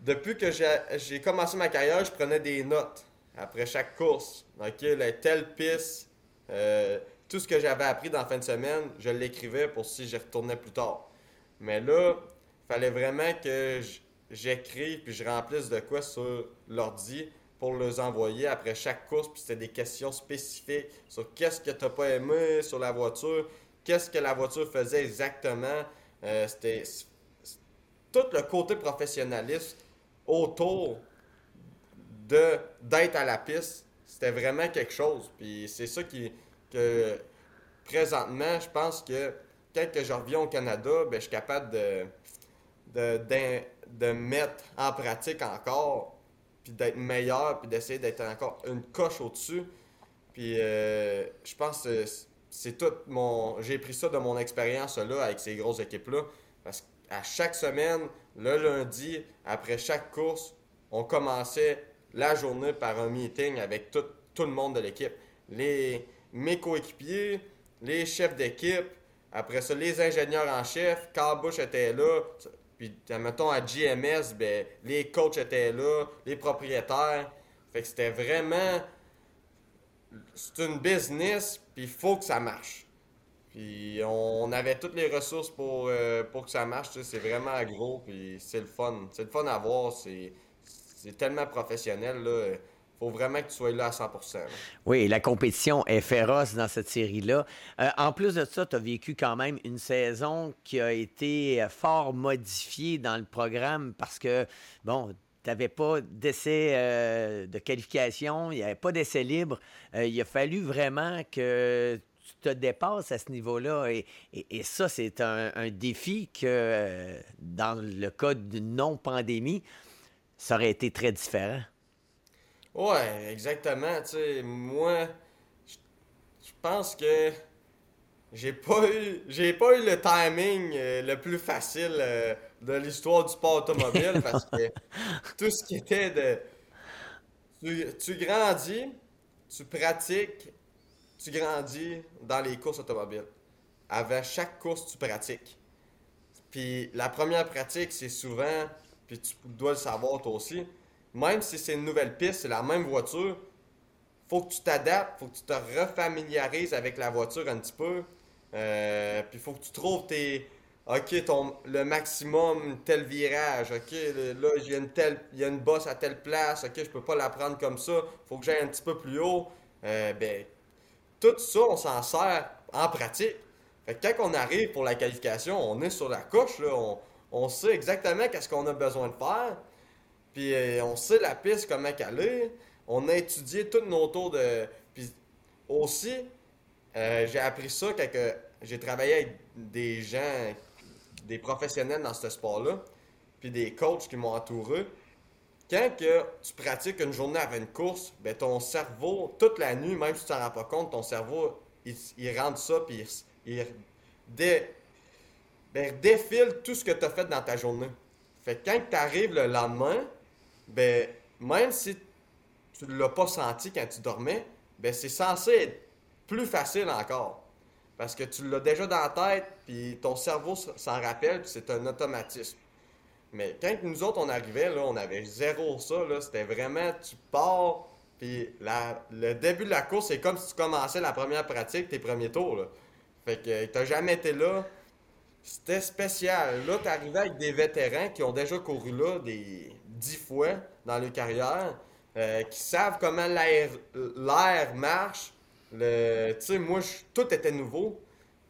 Depuis que j'ai commencé ma carrière, je prenais des notes après chaque course. OK, telle piste, euh, tout ce que j'avais appris dans la fin de semaine, je l'écrivais pour si je retournais plus tard. Mais là, fallait vraiment que j'écrive puis je remplisse de quoi sur l'ordi pour les envoyer après chaque course. Puis c'était des questions spécifiques sur qu'est-ce que tu n'as pas aimé sur la voiture, qu'est-ce que la voiture faisait exactement. Euh, c'était tout le côté professionnaliste autour de d'être à la piste. C'était vraiment quelque chose. Puis c'est ça qui que présentement, je pense que quand que je reviens au Canada, ben, je suis capable de de, de, mettre en pratique encore, puis d'être meilleur, puis d'essayer d'être encore une coche au-dessus. Puis euh, je pense que c'est tout mon. J'ai pris ça de mon expérience là avec ces grosses équipes-là. Parce qu'à chaque semaine, le lundi, après chaque course, on commençait la journée par un meeting avec tout, le monde de l'équipe. Les, mes coéquipiers, les chefs d'équipe, après ça, les ingénieurs en chef, Carl Bush était là, puis, mettons, à GMS, ben, les coachs étaient là, les propriétaires. Fait que c'était vraiment. C'est une business, puis il faut que ça marche. Puis on avait toutes les ressources pour, euh, pour que ça marche. C'est vraiment gros, puis c'est le fun. C'est le fun à voir. C'est tellement professionnel. Là faut vraiment que tu sois là à 100% Oui, la compétition est féroce dans cette série-là. Euh, en plus de ça, tu as vécu quand même une saison qui a été euh, fort modifiée dans le programme parce que, bon, tu n'avais pas d'essai euh, de qualification, il n'y avait pas d'essai libre. il a fallu vraiment que tu te dépasses à ce niveau-là. Et, ça, c'est un, défi que, dans le cas d'une non-pandémie, ça aurait été très différent. Ouais, exactement. Moi, je pense que j'ai pas eu j'ai pas eu le timing euh, le plus facile euh, de l'histoire du sport automobile parce que *laughs* tout ce qui était de tu, tu, grandis, tu pratiques, tu grandis dans les courses automobiles. Avant chaque course, tu pratiques. Puis la première pratique, c'est souvent, puis tu dois le savoir toi aussi, même si c'est une nouvelle piste, c'est la même voiture, faut que tu t'adaptes, faut que tu te refamiliarises avec la voiture un petit peu. Euh, puis faut que tu trouves tes. OK, le maximum, tel virage. OK, là, il y, a une telle, il y a une bosse à telle place. OK, je peux pas la prendre comme ça. faut que j'aille un petit peu plus haut. Euh, ben, tout ça, on s'en sert en pratique. Fait que quand on arrive pour la qualification, on est sur la couche, on sait exactement qu'est-ce qu'on a besoin de faire. Puis euh, on sait la piste, comment qu'elle est. On a étudié tous nos tours de. Puis aussi, euh, j'ai appris ça quand j'ai travaillé avec des gens, des professionnels dans ce sport-là, puis des coachs qui m'ont entouré. Quand tu pratiques une journée avant une course, ben ton cerveau, toute la nuit, même si tu t'en rends pas compte, ton cerveau, il, rentre ça, puis il, ben, défile tout ce que tu as fait dans ta journée. Fait que quand tu arrives le lendemain, ben, même si tu ne l'as pas senti quand tu dormais, ben, c'est censé être plus facile encore. Parce que tu l'as déjà dans la tête, puis ton cerveau s'en rappelle, puis c'est un automatisme. Mais quand nous autres, on arrivait, là, on avait zéro ça. Là, c'était vraiment, tu pars, puis le début de la course, c'est comme si tu commençais la première pratique, tes premiers tours. Fait que t'as jamais été là. C'était spécial. Là, t'arrivais avec des vétérans qui ont déjà couru là des dix fois dans leur carrière, euh, qui savent comment l'air marche, le, tu sais, moi, tout était nouveau.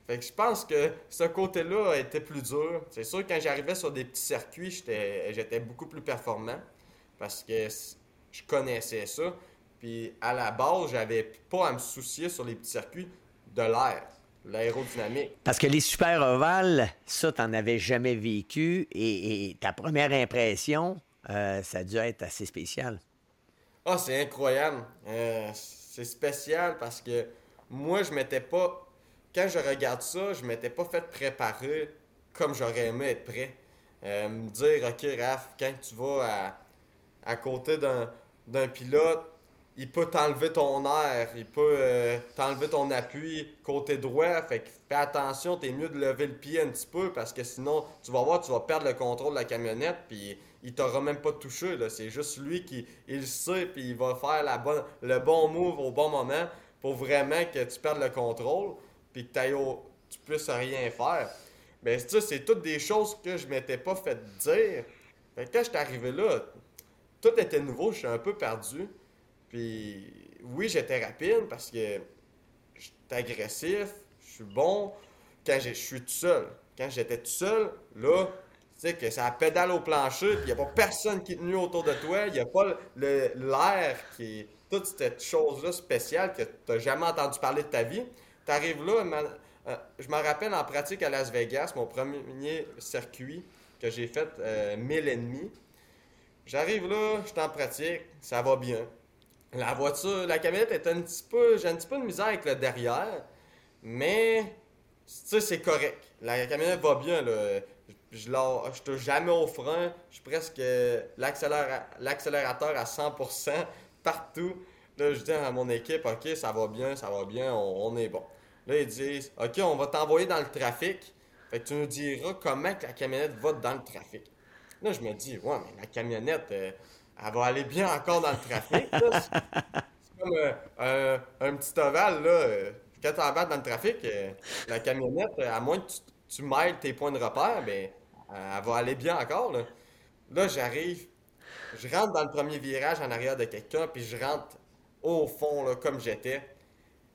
Fait que je pense que ce côté-là était plus dur. C'est sûr, quand j'arrivais sur des petits circuits, j'étais beaucoup plus performant parce que je connaissais ça. Puis à la base, j'avais pas à me soucier sur les petits circuits de l'air, l'aérodynamique. Parce que les super ovales, ça, t'en avais jamais vécu et, ta première impression, euh, ça a dû être assez spécial. Ah, c'est incroyable. Euh, c'est spécial parce que moi, je m'étais pas. Quand je regarde ça, je m'étais pas fait préparer comme j'aurais aimé être prêt. Euh, me dire, OK, Raph, quand tu vas à, côté d'un pilote, il peut t'enlever ton air, il peut euh, t'enlever ton appui côté droit. Fait fais attention, t'es mieux de lever le pied un petit peu parce que sinon, tu vas voir, tu vas perdre le contrôle de la camionnette, puis il t'aura même pas touché. C'est juste lui qui il sait, puis il va faire la bonne, le bon move au bon moment pour vraiment que tu perdes le contrôle, puis que tu puisses rien faire. Mais ça, c'est toutes des choses que je m'étais pas fait dire. Fait que quand j'étais arrivé là, tout était nouveau, je suis un peu perdu. Puis oui, j'étais rapide parce que j'étais agressif, je suis bon quand je suis tout seul. Quand j'étais tout seul, là, tu sais que ça pédale au plancher, puis il n'y a pas personne qui est tenu autour de toi, il n'y a pas l'air qui est toute cette chose-là spéciale que tu n'as jamais entendu parler de ta vie. Tu arrives là, euh, je me rappelle en pratique à Las Vegas, mon premier circuit que j'ai fait euh, mille et demi. J'arrive là, je suis en pratique, ça va bien. La voiture, la camionnette est un petit peu. J'ai un petit peu de misère avec le derrière, mais tu sais, c'est correct. La camionnette va bien, là. Je, je, touche jamais au frein. Je suis presque l'accélérateur à 100% partout. Là, je dis à mon équipe, OK, ça va bien, ça va bien, on, est bon. Là, ils disent, OK, on va t'envoyer dans le trafic. Fait que tu nous diras comment que la camionnette va dans le trafic. Là, je me dis, ouais, mais la camionnette, euh, elle va aller bien encore dans le trafic. C'est comme euh, un, petit ovale, là. Quand tu embarques dans le trafic, euh, la camionnette, à moins que tu, tu mêles tes points de repère, ben, elle va aller bien encore. Là, là j'arrive, je rentre dans le premier virage en arrière de quelqu'un, puis je rentre au fond, là, comme j'étais.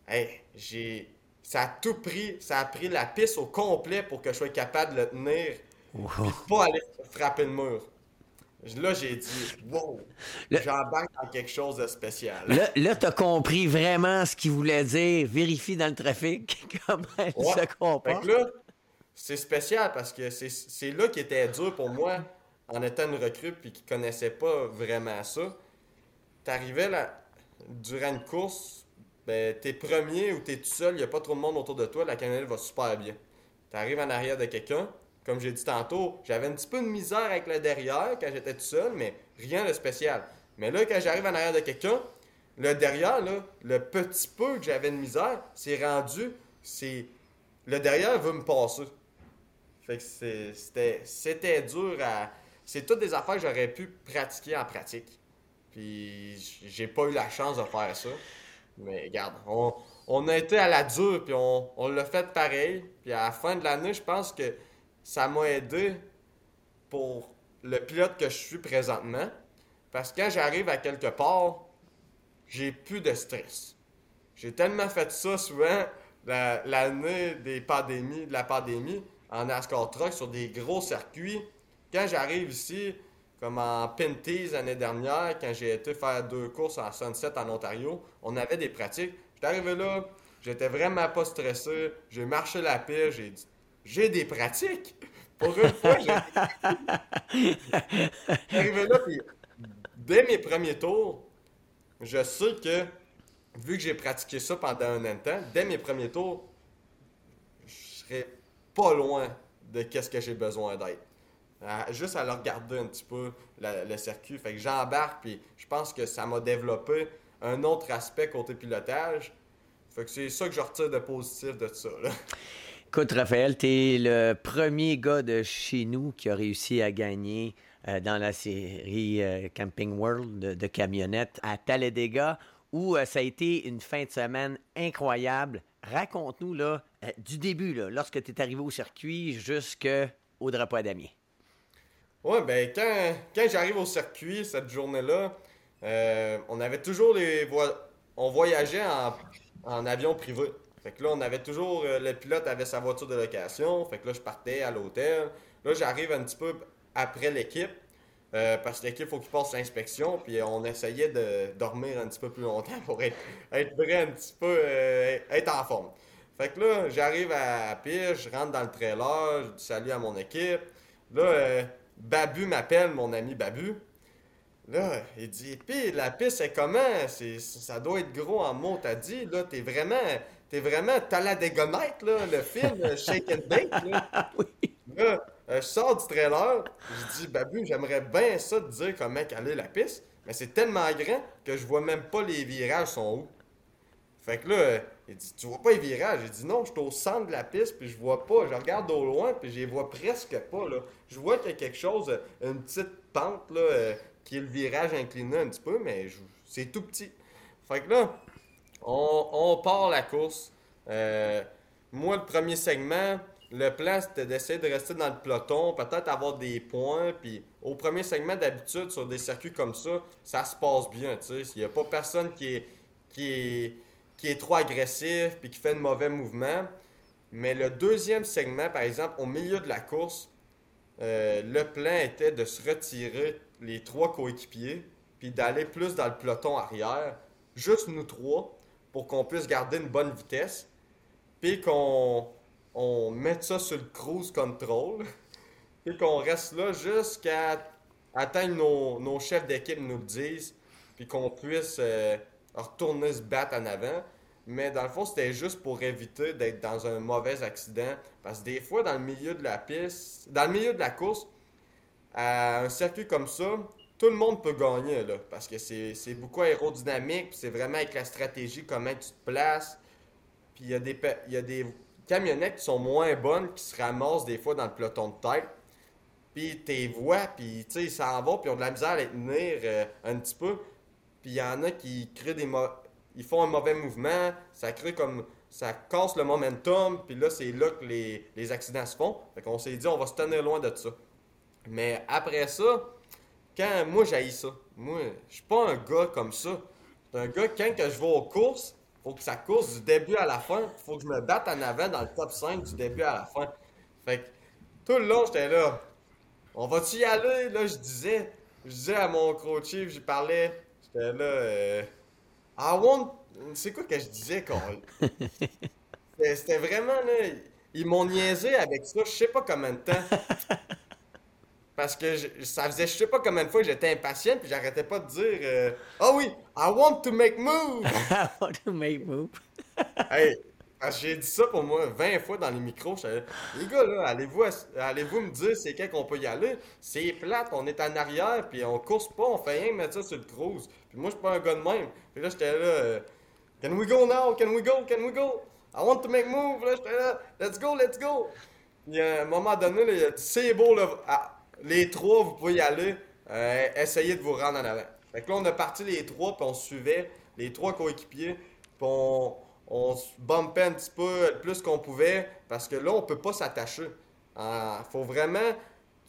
Hey, j'ai. Ça a tout pris, ça a pris la piste au complet pour que je sois capable de le tenir, puis pas aller frapper le mur. Là, j'ai dit, wow, j'embarque dans quelque chose de spécial. Là, là tu as compris vraiment ce qu'il voulait dire. Vérifie dans le trafic *laughs* comment elle se comporte. là, c'est spécial parce que c'est là qui était dur pour moi en étant une recrue puis qui connaissait pas vraiment ça. T'arrivais là, durant une course, ben, t'es premier ou t'es tout seul, il a pas trop de monde autour de toi, la cannelle va super bien. T'arrives en arrière de quelqu'un, comme j'ai dit tantôt, j'avais un petit peu de misère avec le derrière quand j'étais tout seul, mais rien de spécial. Mais là, quand j'arrive en arrière de quelqu'un, le derrière, là, le petit peu que j'avais de misère, c'est rendu, c'est. Le derrière veut me passer. Fait que c'était, dur à. C'est toutes des affaires que j'aurais pu pratiquer en pratique. Puis j'ai pas eu la chance de faire ça. Mais regarde, on, on a été à la dure, puis on, on l'a fait pareil. Puis à la fin de l'année, je pense que ça m'a aidé pour le pilote que je suis présentement. Parce que quand j'arrive à quelque part, j'ai plus de stress. J'ai tellement fait ça souvent l'année des pandémies, de la pandémie en NASCAR Truck sur des gros circuits. Quand j'arrive ici, comme en Pinties l'année dernière, quand j'ai été faire deux courses en Sunset en Ontario, on avait des pratiques. J'étais arrivé là, j'étais vraiment pas stressé, j'ai marché la piste, j'ai dit j'ai des pratiques? Pour une fois, j'ai. arrivé là, puis dès mes premiers tours, je sais que, vu que j'ai pratiqué ça pendant un an de temps, dès mes premiers tours, je serais pas loin de qu'est-ce que j'ai besoin d'être. juste à le regarder un petit peu, le circuit. Fait que j'embarque, puis je pense que ça m'a développé un autre aspect côté pilotage. Fait que c'est ça que je retire de positif de ça. Écoute, Raphaël, tu es le premier gars de chez nous qui a réussi à gagner euh, dans la série euh, Camping World de, camionnettes à Talladega, où euh, ça a été une fin de semaine incroyable. Raconte-nous là, du début, là, lorsque tu es arrivé au circuit jusqu'au drapeau à damier. Oui, ben quand, quand j'arrive au circuit cette journée-là, on avait toujours les on voyageait en, en, avion privé. Fait que là, on avait toujours. le pilote avait sa voiture de location. Fait que là, je partais à l'hôtel. Là, j'arrive un petit peu après l'équipe. Euh, parce que l'équipe, il faut qu'il passe l'inspection. Puis on essayait de dormir un petit peu plus longtemps pour être, être un petit peu, euh, être en forme. Fait que là, j'arrive à piste, je rentre dans le trailer, je dis salut à mon équipe. Là, euh, Babu m'appelle, mon ami Babu. Là, il dit, pis la piste, c'est comment? ça doit être gros en mots, t'as dit. Là, t'es vraiment, t'es vraiment, t'as la dégonette, là, le film Shake and Bake, là. *laughs* oui. Là, je sors du trailer, je dis, Babu, j'aimerais bien ça te dire comment caler la piste, mais c'est tellement grand que je vois même pas les virages sont où. Fait que là, il dit, tu vois pas les virages? J'ai dit, non, je suis au centre de la piste, puis je vois pas. Je regarde au loin, puis je les vois presque pas, là. Je vois qu'il y a quelque chose, une petite pente, là, euh, qui est le virage incliné un petit peu, mais c'est tout petit. Fait que là, on, part la course. Euh, moi, le premier segment, le plan, c'était d'essayer de rester dans le peloton, peut-être avoir des points. Puis au premier segment, d'habitude, sur des circuits comme ça, ça se passe bien. Il n'y a pas personne qui est, trop agressif puis qui fait de mauvais mouvements. Mais le deuxième segment, par exemple, au milieu de la course, euh, le plan était de se retirer les trois coéquipiers puis d'aller plus dans le peloton arrière, juste nous trois, pour qu'on puisse garder une bonne vitesse. Puis qu'on on met ça sur le cruise control *laughs* et qu'on reste là jusqu'à atteindre nos, nos chefs d'équipe nous le disent, puis qu'on puisse euh, retourner se battre en avant. Mais dans le fond, c'était juste pour éviter d'être dans un mauvais accident. Parce que des fois, dans le milieu de la piste, dans le milieu de la course, à un circuit comme ça, tout le monde peut gagner, là, parce que c'est beaucoup aérodynamique, c'est vraiment avec la stratégie, comment tu te places. Puis il y, a des, il y a des camionnettes qui sont moins bonnes, qui se ramassent des fois dans le peloton de tête. Puis tes voix, puis tu sais, ils s'en vont, puis ont de la misère à les tenir euh, un petit peu. Puis il y en a qui créent des ils font un mauvais mouvement, ça crée comme ça casse le momentum, puis là c'est là que les, les, accidents se font. Fait qu'on s'est dit on va se tenir loin de ça. Mais après ça, quand moi j'ai ça, moi je suis pas un gars comme ça. un gars quand que je vais aux courses, faut que ça course du début à la fin. Faut que je me batte en avant dans le top 5 du début à la fin. Fait que tout le long, j'étais là. On va-tu y aller? Là, je disais. Je disais à mon coach, j'y parlais. J'étais là. Euh, I want. C'est quoi que je disais, quand *laughs* C'était vraiment là. Ils m'ont niaisé avec ça, je sais pas combien de temps. *laughs* Parce que ça faisait je sais pas combien de fois que j'étais impatient puis j'arrêtais pas de dire euh, oh oui, I want to make move! *laughs* I want to make move. *laughs* hey, j'ai dit ça pour moi 20 fois dans les micros. les gars, là, allez-vous allez me dire c'est quand qu'on peut y aller? C'est plate, on est en arrière, puis on course pas, on fait rien mettre ça sur le cruise. Puis moi, je suis pas un gars de même. Puis là, j'étais là, euh, can we go now? Can we go? Can we go? I want to make move. Là, j'étais là, let's go, let's go. Il y a un moment donné, là, il a dit, c'est beau, là, les trois, vous pouvez y aller. Euh, essayez de vous rendre en avant. Fait que là, on a parti les trois, puis on suivait les trois coéquipiers, puis on se bumpait un petit peu le plus qu'on pouvait parce que là, on peut pas s'attacher. Ah, faut vraiment.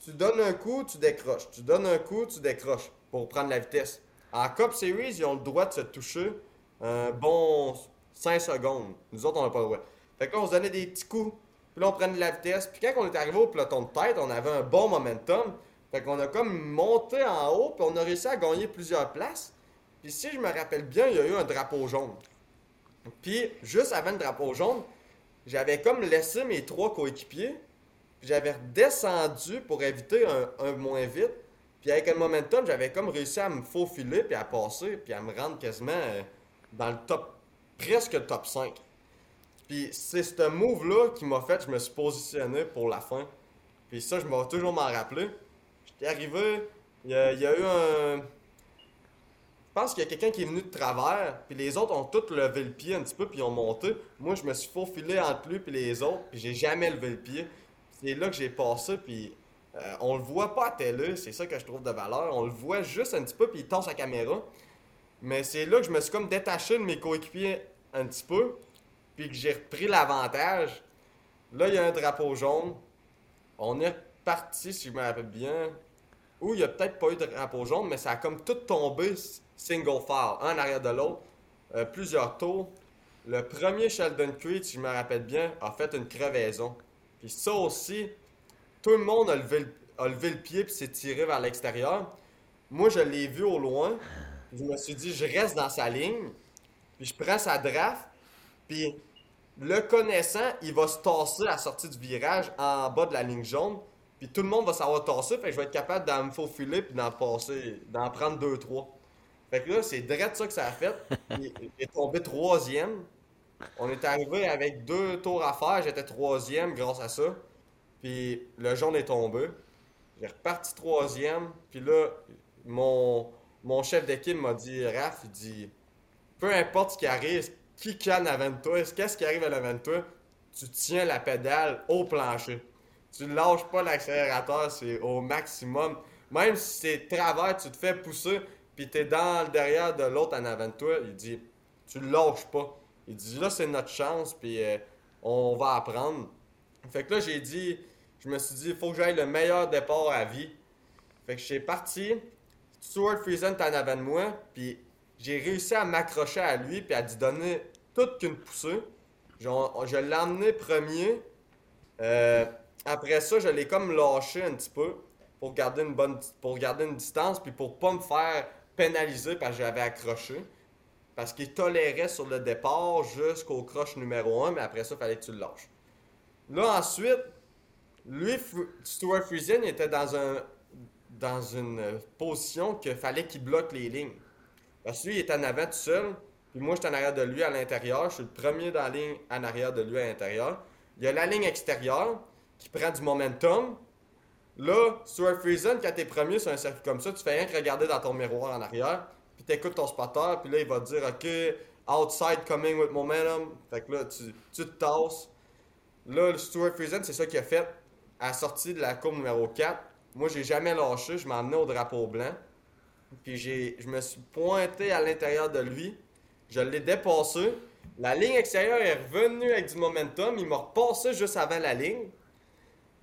Tu donnes un coup, tu décroches. Tu donnes un coup, tu décroches pour prendre la vitesse. En Cup Series, ils ont le droit de se toucher un bon 5 secondes. Nous autres, on n'a pas le droit. Fait que là, on se donnait des petits coups. Puis là, on prenait de la vitesse. Puis quand on est arrivé au peloton de tête, on avait un bon momentum. Fait qu'on a comme monté en haut, puis on a réussi à gagner plusieurs places. Puis si je me rappelle bien, il y a eu un drapeau jaune. Puis, juste avant le drapeau jaune, j'avais comme laissé mes trois coéquipiers. J'avais redescendu pour éviter un, moins vite. Puis avec un momentum, j'avais comme réussi à me faufiler, puis à passer, puis à me rendre quasiment euh, dans le top, presque le top 5. Puis c'est ce move-là qui m'a fait, je me suis positionné pour la fin. Puis ça, je vais toujours m'en rappeler. J'étais arrivé, il y, a, eu un je pense qu'il y a quelqu'un qui est venu de travers, puis les autres ont tous levé le pied un petit peu, puis ils ont monté. Moi, je me suis faufilé entre lui et les autres, puis j'ai jamais levé le pied. C'est là que j'ai passé, puis euh, on le voit pas à télé, c'est ça que je trouve de valeur. On le voit juste un petit peu, puis il tend sa caméra. Mais c'est là que je me suis comme détaché de mes coéquipiers un petit peu, puis que j'ai repris l'avantage. Là, il y a un drapeau jaune. On est parti, si je me rappelle bien. Ou il n'y a peut-être pas eu de drapeau jaune, mais ça a comme tout tombé single file, un en arrière de l'autre, euh, plusieurs tours. Le premier Sheldon Creed, si je me rappelle bien, a fait une crevaison. Puis ça aussi, tout le monde a levé le, a levé le pied puis s'est tiré vers l'extérieur. Moi, je l'ai vu au loin. Je me suis dit, je reste dans sa ligne. Puis je prends sa draft. Puis le connaissant, il va se tasser à la sortie du virage en bas de la ligne jaune. Puis tout le monde va savoir tasser. Fait que je vais être capable d'en me faufiler puis d'en passer, d'en prendre deux, trois. Fait que là, c'est direct ça que ça a fait. Il, est tombé troisième. On est arrivé avec deux tours à faire. J'étais troisième grâce à ça. Puis le jaune est tombé. J'ai reparti troisième. Puis là, mon, mon chef d'équipe m'a dit Raph, il dit Peu importe ce qui arrive, qui canne avant toi, qu'est-ce qui arrive avant toi, tu tiens la pédale au plancher. Tu lâches pas l'accélérateur, c'est au maximum. Même si c'est travers, tu te fais pousser, puis t'es dans le derrière de l'autre en avant de toi, il dit Tu lâches pas. Il dit Là, c'est notre chance, puis euh, on va apprendre. Fait que là, j'ai dit Je me suis dit Il faut que j'aille le meilleur départ à vie. Fait que j'ai parti. Stuart Friesen est en avant de moi, puis j'ai réussi à m'accrocher à lui, puis à lui donner toute qu'une poussée. Je, l'ai emmené premier. Euh, après ça, je l'ai comme lâché un petit peu pour garder une bonne pour garder une distance puis pour pas me faire pénalisé parce que j'avais accroché. Parce qu'il tolérait sur le départ jusqu'au croche numéro 1, mais après ça, il fallait que tu le lâches. Là, ensuite, lui, Stuart Friesen était dans, un, dans une position qu'il fallait qu'il bloque les lignes. Parce que lui, il était en avant tout seul, puis moi, j'étais en arrière de lui à l'intérieur. Je suis le premier dans la ligne en arrière de lui à l'intérieur. Il y a la ligne extérieure qui prend du momentum, Là, Stuart Friesen, quand t'es premier sur un circuit comme ça, tu fais rien que regarder dans ton miroir en arrière, puis t'écoutes ton spotter, puis là, il va te dire, OK, outside coming with momentum. Fait que là, tu, te tasses. Là, Stuart Friesen, c'est ça qu'il a fait à la sortie de la courbe numéro 4. Moi, j'ai jamais lâché, je emmené au drapeau blanc. Puis je me suis pointé à l'intérieur de lui. Je l'ai dépassé. La ligne extérieure est revenue avec du momentum. Il m'a repassé juste avant la ligne.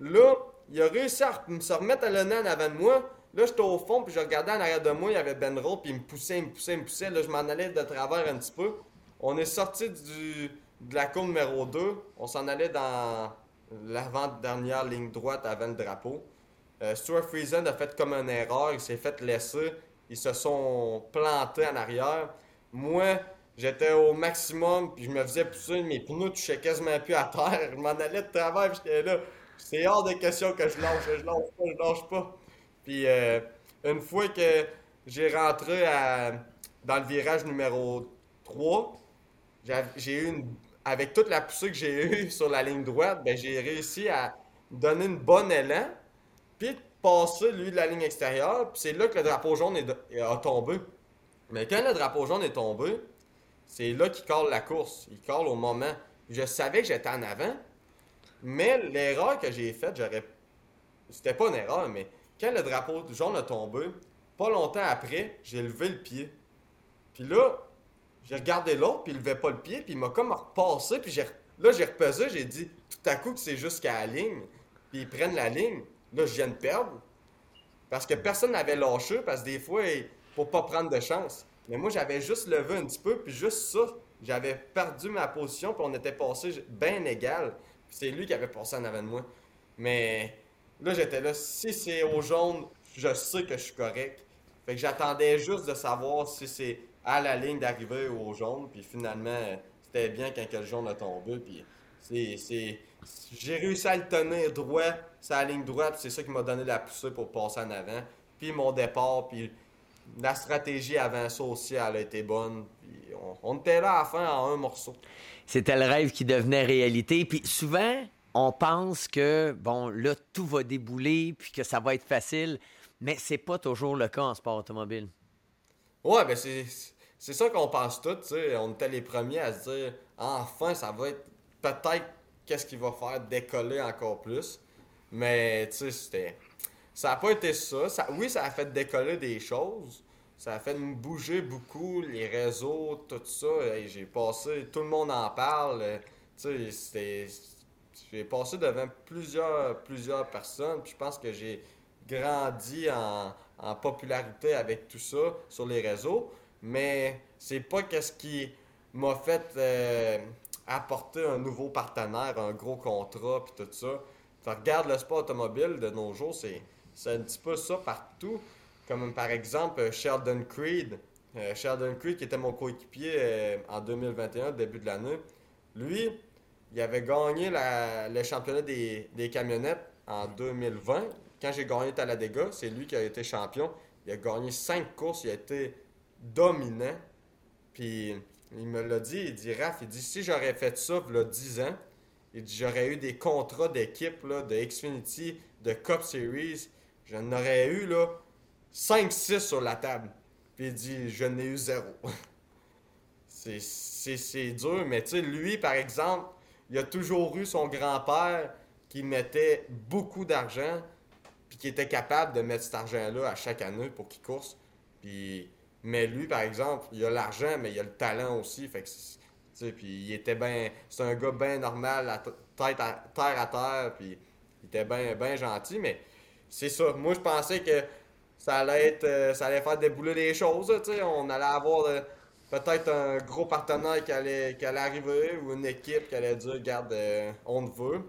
Là, il a réussi à se remettre à l'honneur avant de moi. Là, j'étais au fond, puis je regardais en arrière de moi, il y avait Ben Rowe, puis il me poussait, il me poussait, il me poussait. Là, je m'en allais de travers un petit peu. On est sorti de la cour numéro 2. On s'en allait dans l'avant-dernière ligne droite avant le drapeau. Euh, Stuart Friesen a fait comme une erreur, il s'est fait laisser. Ils se sont plantés en arrière. Moi, j'étais au maximum, puis je me faisais pousser, mes pneus touchaient quasiment plus à terre. Je m'en allais de travers, j'étais là. C'est hors de question que je lâche. Je lâche pas, je lâche pas. Puis euh, une fois que j'ai rentré dans le virage numéro 3, j'ai eu avec toute la poussée que j'ai eue *laughs* sur la ligne droite, ben, j'ai réussi à donner une bonne élan, puis lui, de la ligne extérieure, puis c'est là que le drapeau jaune est a tombé. Mais quand le drapeau jaune est tombé, c'est là qu'il colle la course. Il colle au moment. Je savais que j'étais en avant, mais l'erreur que j'ai faite, j'aurais. C'était pas une erreur, mais quand le drapeau jaune a tombé, pas longtemps après, j'ai levé le pied. Puis là, j'ai regardé l'autre, puis il levait pas le pied, puis il m'a comme repassé, puis là, j'ai repesé, j'ai dit tout à coup que c'est jusqu'à la ligne, puis ils prennent la ligne. Là, je viens de perdre. Parce que personne n'avait lâché, parce que des fois, faut pas prendre de chance. Mais moi, j'avais juste levé un petit peu, puis juste ça, j'avais perdu ma position, puis on était passé bien égal. c'est lui qui avait passé en avant de moi. Mais là, j'étais là, si c'est au jaune, je sais que je suis correct. Fait que j'attendais juste de savoir si c'est à la ligne d'arrivée ou au jaune, puis finalement, c'était bien quand le jaune a tombé, puis c'est... J'ai réussi à le tenir droit, la ligne droite, c'est ça qui m'a donné la poussée pour passer en avant. Puis mon départ, puis la stratégie avant ça aussi, elle a été bonne. on, était là à la fin en un morceau. C'était le rêve qui devenait réalité. Puis souvent, on pense que, bon, là, tout va débouler, puis que ça va être facile. Mais c'est pas toujours le cas en sport automobile. Ouais, ben c'est, c'est ça qu'on pense tous, tu sais. On était les premiers à se dire, enfin, ça va être peut-être qu'est-ce qui va faire décoller encore plus. Mais, tu sais, c'était ça n'a pas été ça. Oui, ça a fait décoller des choses. Ça a fait bouger beaucoup, les réseaux, tout ça. J'ai passé, tout le monde en parle. Tu sais, J'ai passé devant plusieurs, plusieurs personnes. Puis je pense que j'ai grandi en, popularité avec tout ça sur les réseaux. Mais c'est pas qu'est-ce qui m'a fait euh, apporter un nouveau partenaire, un gros contrat, puis tout ça. Tu regardes le sport automobile de nos jours, c'est c'est un petit peu ça partout. Comme par exemple euh, Sheldon Creed. Euh, Sheldon Creed, qui était mon coéquipier euh, en 2021, début de l'année. Lui, il avait gagné le championnat des, camionnettes en 2020. Quand j'ai gagné Talladega, c'est lui qui a été champion. Il a gagné cinq courses, il a été dominant. Puis il me l'a dit, il dit Raph, il dit si j'aurais fait ça il y a 10 ans, il dit j'aurais eu des contrats d'équipe de Xfinity, de Cup Series, J'en aurais eu, là, 5-6 sur la table. Puis il dit, je n'ai eu zéro. *laughs* c'est dur, mais tu sais, lui, par exemple, il a toujours eu son grand-père qui mettait beaucoup d'argent, puis qui était capable de mettre cet argent-là à chaque année pour qu'il course. Puis, mais lui, par exemple, il a l'argent, mais il a le talent aussi. Fait que, puis il était. C'est un gars bien normal, tête à, terre à terre, puis il était bien ben gentil, mais c'est ça. Moi, je pensais que ça allait être, euh, ça allait faire débouler les choses. On allait avoir euh, peut-être un gros partenaire qui allait, qui allait arriver ou une équipe qui allait dire Regarde, euh, on te veut.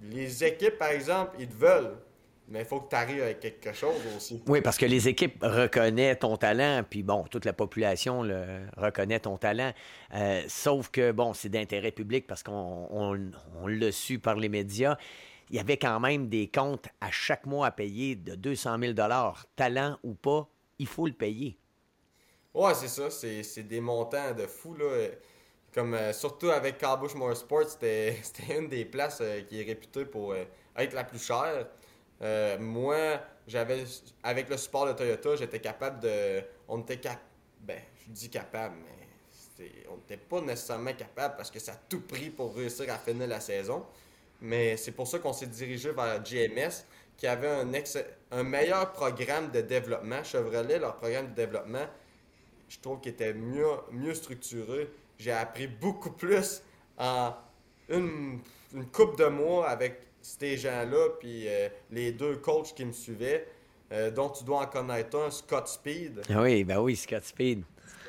Les équipes, par exemple, ils te veulent. Mais il faut que tu arrives avec quelque chose aussi. Oui, parce que les équipes reconnaissent ton talent, puis bon, toute la population le, reconnaît ton talent. sauf que, bon, c'est d'intérêt public parce qu'on on l'a su par les médias il y avait quand même des comptes à chaque mois à payer de 200 000 talent ou pas, il faut le payer. Ouais, c'est ça. C'est des montants de fou. Là. Comme, euh, surtout avec Carbush Motorsport, *laughs* c'était une des places euh, qui est réputée pour euh, être la plus chère. Moi, j'avais avec le support de Toyota, j'étais capable de. On était capable. Ben, je dis capable, mais on n'était pas nécessairement capable parce que ça a tout pris pour réussir à finir la saison. Mais c'est pour ça qu'on s'est dirigé vers GMS, qui avait un, meilleur programme de développement. Chevrolet, leur programme de développement, je trouve qu'il était mieux, mieux structuré. J'ai appris beaucoup plus en une, une couple de mois avec ces gens-là, puis euh, les deux coachs qui me suivaient, euh, dont tu dois en connaître un, Scott Speed. Ah oui, ben oui, Scott Speed.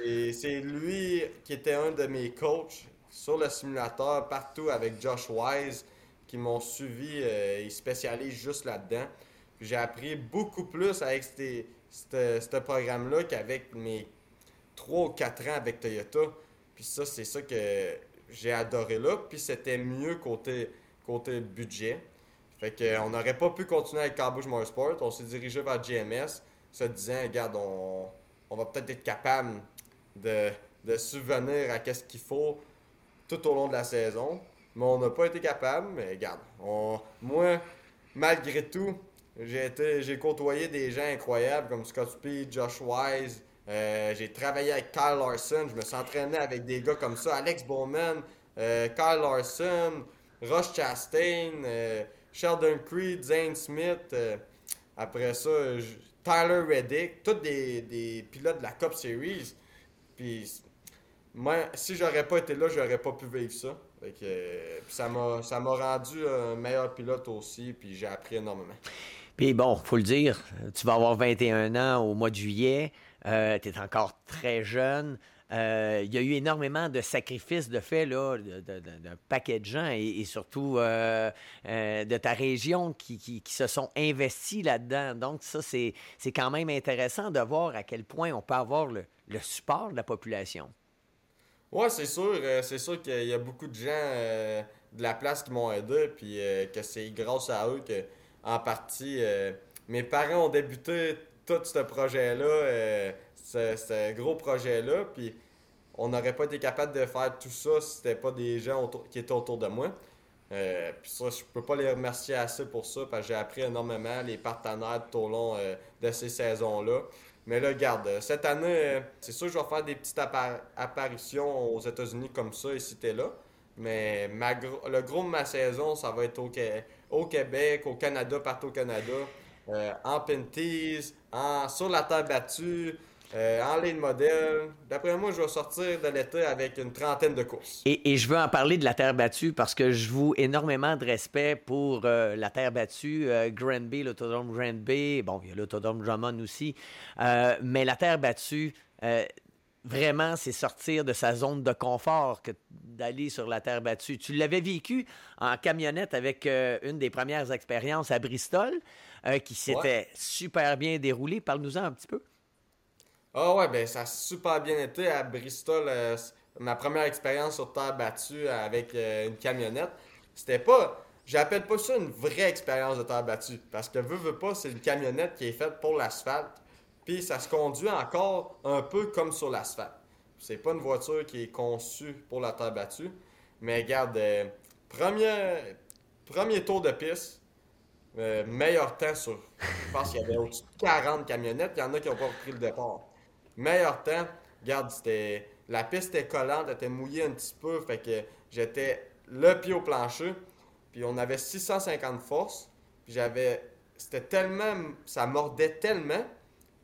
Et c'est lui qui était un de mes coachs sur le simulateur partout avec Josh Wise qui m'ont suivi, euh, ils spécialisent juste là-dedans. J'ai appris beaucoup plus avec ce programme-là qu'avec mes 3 ou 4 ans avec Toyota. Puis ça, c'est ça que j'ai adoré là. Puis c'était mieux côté, côté budget. Fait qu'on n'aurait pas pu continuer avec Carbush Motorsport. On s'est dirigé vers GMS, se disant, regarde, on, va peut-être être capable de, de subvenir à qu'est-ce qu'il faut tout au long de la saison. Mais on n'a pas été capable. Mais regarde, moi, malgré tout, j'ai côtoyé des gens incroyables comme Scott Speed, Josh Wise. Euh, j'ai travaillé avec Kyle Larson. Je me suis entraîné avec des gars comme ça. Alex Bowman, euh, Kyle Larson, Rush Chastain, euh, Sheldon Creed, Zane Smith. après ça, Tyler Reddick. Tous des, pilotes de la Cup Series. Puis, moi, si j'aurais pas été là, j'aurais pas pu vivre ça. ça m'a rendu un meilleur pilote aussi. Puis j'ai appris énormément. Puis bon, faut le dire, tu vas avoir 21 ans au mois de juillet, euh, tu es encore très jeune. Euh, il y a eu énormément de sacrifices de fait là, d'un paquet de gens et, surtout euh, de ta région qui, se sont investis là-dedans. Donc ça, c'est quand même intéressant de voir à quel point on peut avoir le, le support de la population. Oui, c'est sûr. c'est sûr qu'il y a beaucoup de gens de la place qui m'ont aidé, puis que c'est grâce à eux que en partie. Euh, mes parents ont débuté tout ce projet-là, euh, ce, gros projet-là, puis on n'aurait pas été capable de faire tout ça si c'était pas des gens qui étaient autour de moi. Euh, puis ça, je peux pas les remercier assez pour ça, parce que j'ai appris énormément les partenaires tout au long de ces saisons-là. Mais là, regarde, cette année, c'est sûr que je vais faire des petites apparitions aux États-Unis comme ça, et si là. Mais le gros de ma saison, ça va être au, Québec, au Canada, partout au Canada. Euh, en Penties, en, sur la terre battue, euh, en ligne modèle. D'après moi, je vais sortir de l'été avec une trentaine de courses. Et, je veux en parler de la terre battue parce que je vous énormément de respect pour euh, la terre battue, Granby, l'autodrome Granby. Bon, il y a l'autodrome Drummond aussi. mais la terre battue, vraiment, c'est sortir de sa zone de confort que d'aller sur la terre battue. Tu l'avais vécu en camionnette avec euh, une des premières expériences à Bristol, euh, qui s'était super bien déroulée. Parle-nous-en un petit peu. Ah ouais, ben ça a super bien été à Bristol. Euh, ma première expérience sur terre battue avec une camionnette. C'était pas. J'appelle pas ça une vraie expérience de terre battue. Parce que veux, veux pas, c'est une camionnette qui est faite pour l'asphalte puis ça se conduit encore un peu comme sur l'asphalte. C'est pas une voiture qui est conçue pour la terre battue. Mais regarde, euh, premier, premier tour de piste, euh, meilleur temps sur. Je pense qu'il y avait au-dessus de 40 camionnettes. Il y en a qui n'ont pas pris le départ. Meilleur temps, regarde, c'était. La piste était collante, elle était mouillée un petit peu. Fait que j'étais le pied au plancher. Puis on avait 650 forces. Puis j'avais. C'était tellement. Ça mordait tellement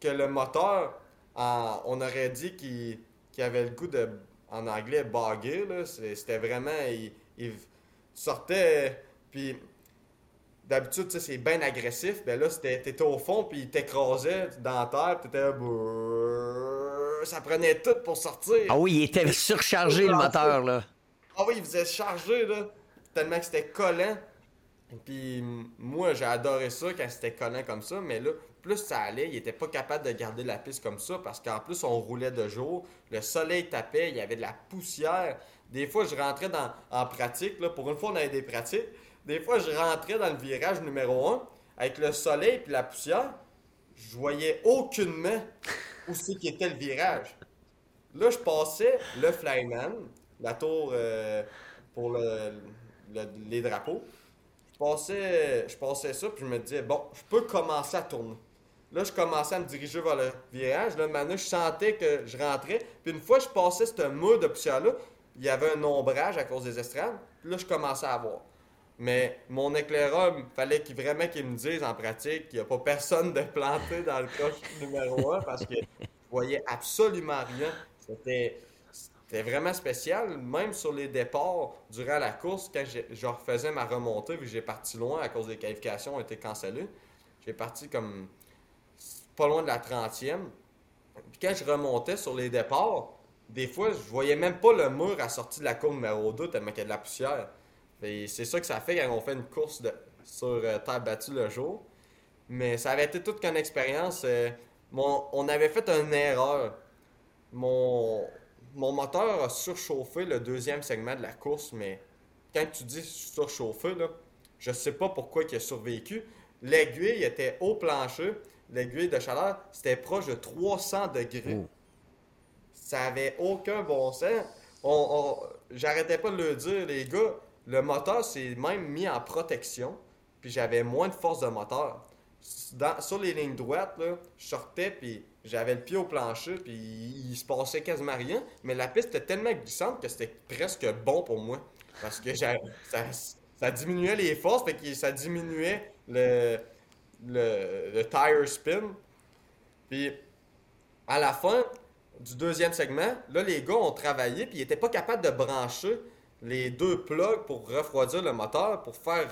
que le moteur, on aurait dit qu'il avait le goût de, en anglais, baguer. C'était vraiment. Il, sortait. Puis d'habitude, c'est bien agressif. Ben là, t'étais au fond, puis il t'écrasait dans la terre, t'étais. Ça prenait tout pour sortir. Ah oui, il était surchargé le moteur, là. Ah oui, il faisait charger, là. Tellement que c'était collant. Puis moi, j'ai adoré ça quand c'était collant comme ça, mais là, plus ça allait, il était pas capable de garder la piste comme ça parce qu'en plus, on roulait de jour, le soleil tapait, il y avait de la poussière. Des fois, je rentrais dans, en pratique, là, pour une fois, on avait des pratiques. Des fois, je rentrais dans le virage numéro 1 avec le soleil puis la poussière. Je voyais aucunement *laughs* où c'est le virage. Là, je passais le flyman, la tour euh, pour les drapeaux je passais, je passais ça, puis je me disais, bon, je peux commencer à tourner. Là, je commençais à me diriger vers le virage. Là, maintenant, je sentais que je rentrais. Puis une fois que je passais ce mur de poussière-là, il y avait un ombrage à cause des estrades. Puis là, je commençais à voir. Mais mon éclaireur, il fallait vraiment qu'il me dise en pratique qu'il n'y a pas personne de planté dans le coche numéro 1 parce que je voyais absolument rien. C'était vraiment spécial, même sur les départs durant la course, quand je refaisais ma remontée, vu que j'ai parti loin à cause des qualifications ont été cancellées. J'ai parti comme pas loin de la 30e. Puis quand je remontais sur les départs, des fois, je voyais même pas le mur à sortie de la courbe numéro 2 tellement qu'il y a de la poussière. C'est ça que ça fait quand on fait une course de, sur euh, terre battue le jour. Mais ça avait été toute qu'une expérience. Euh, on avait fait une erreur. Mon, mon moteur a surchauffé le deuxième segment de la course, mais quand tu dis surchauffé, là, je sais pas pourquoi il a survécu. L'aiguille était au plancher, l'aiguille de chaleur, c'était proche de 300 degrés. Oh. Ça avait aucun bon sens. on, j'arrêtais pas de le dire, les gars, le moteur s'est même mis en protection, puis j'avais moins de force de moteur. sur les lignes droites, je sortais, puis j'avais le pied au plancher, puis il, se passait quasiment rien, mais la piste était tellement glissante que c'était presque bon pour moi. Parce que *laughs* ça, ça diminuait les forces, fait que ça diminuait le, le, le tire spin. Puis à la fin du deuxième segment, là, les gars ont travaillé, puis ils n'étaient pas capables de brancher les deux plugs pour refroidir le moteur, pour faire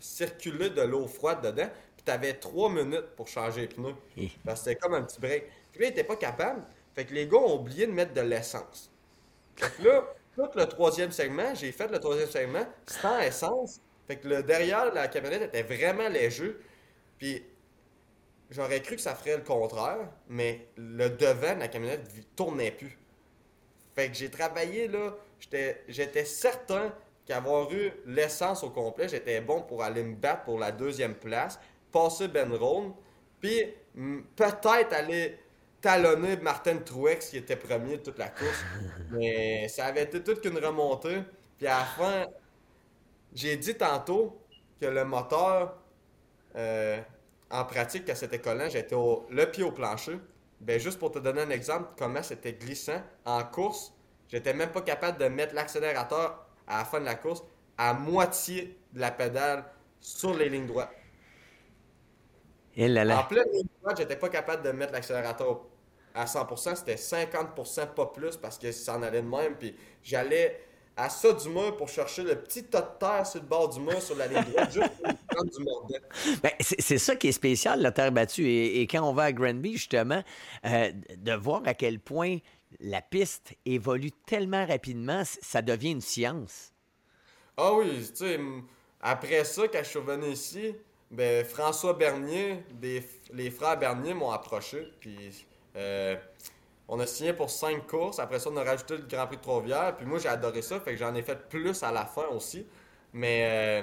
circuler de l'eau froide dedans. Puis tu avais trois minutes pour changer les pneus. Parce que c'était comme un petit break. Puis là, ils n'étaient pas capables. Fait que les gars ont oublié de mettre de l'essence. Fait que là, tout le troisième segment, j'ai fait le troisième segment sans essence. Fait que le derrière la camionnette était vraiment léger. Puis j'aurais cru que ça ferait le contraire, mais le devant de la camionnette tournait plus. Fait que j'ai travaillé là, j'étais certain qu'avoir eu l'essence au complet, j'étais bon pour aller me battre pour la deuxième place, passer Ben Rohn, puis peut-être aller talonner Martin Truex qui était premier de toute la course. *laughs* Mais ça avait été toute qu'une remontée. Puis à la fin, j'ai dit tantôt que le moteur, euh, en pratique, à cet école-là, j'étais le pied au plancher. Ben, juste pour te donner un exemple comment c'était glissant, en course, j'étais même pas capable de mettre l'accélérateur à la fin de la course à moitié de la pédale sur les lignes droites. Et là là. En pleine ligne droite, j'étais pas capable de mettre l'accélérateur à 100%, c'était 50%, pas plus, parce que ça en allait de même. Puis j'allais à ça du mur pour chercher le petit tas de terre sur le bord du mur, sur la ligne droite, juste pour prendre du mordant. Ben, c'est ça qui est spécial, la terre battue. Et, quand on va à Granby, justement, euh, de voir à quel point la piste évolue tellement rapidement, ça devient une science. Ah oui, tu sais, après ça, quand je suis revenu ici, ben, François Bernier, les frères Bernier m'ont approché, puis euh, on a signé pour cinq courses. Après ça, on a rajouté le Grand Prix de Trois-Rivières. Puis moi, j'ai adoré ça. Fait que j'en ai fait plus à la fin aussi. Mais euh,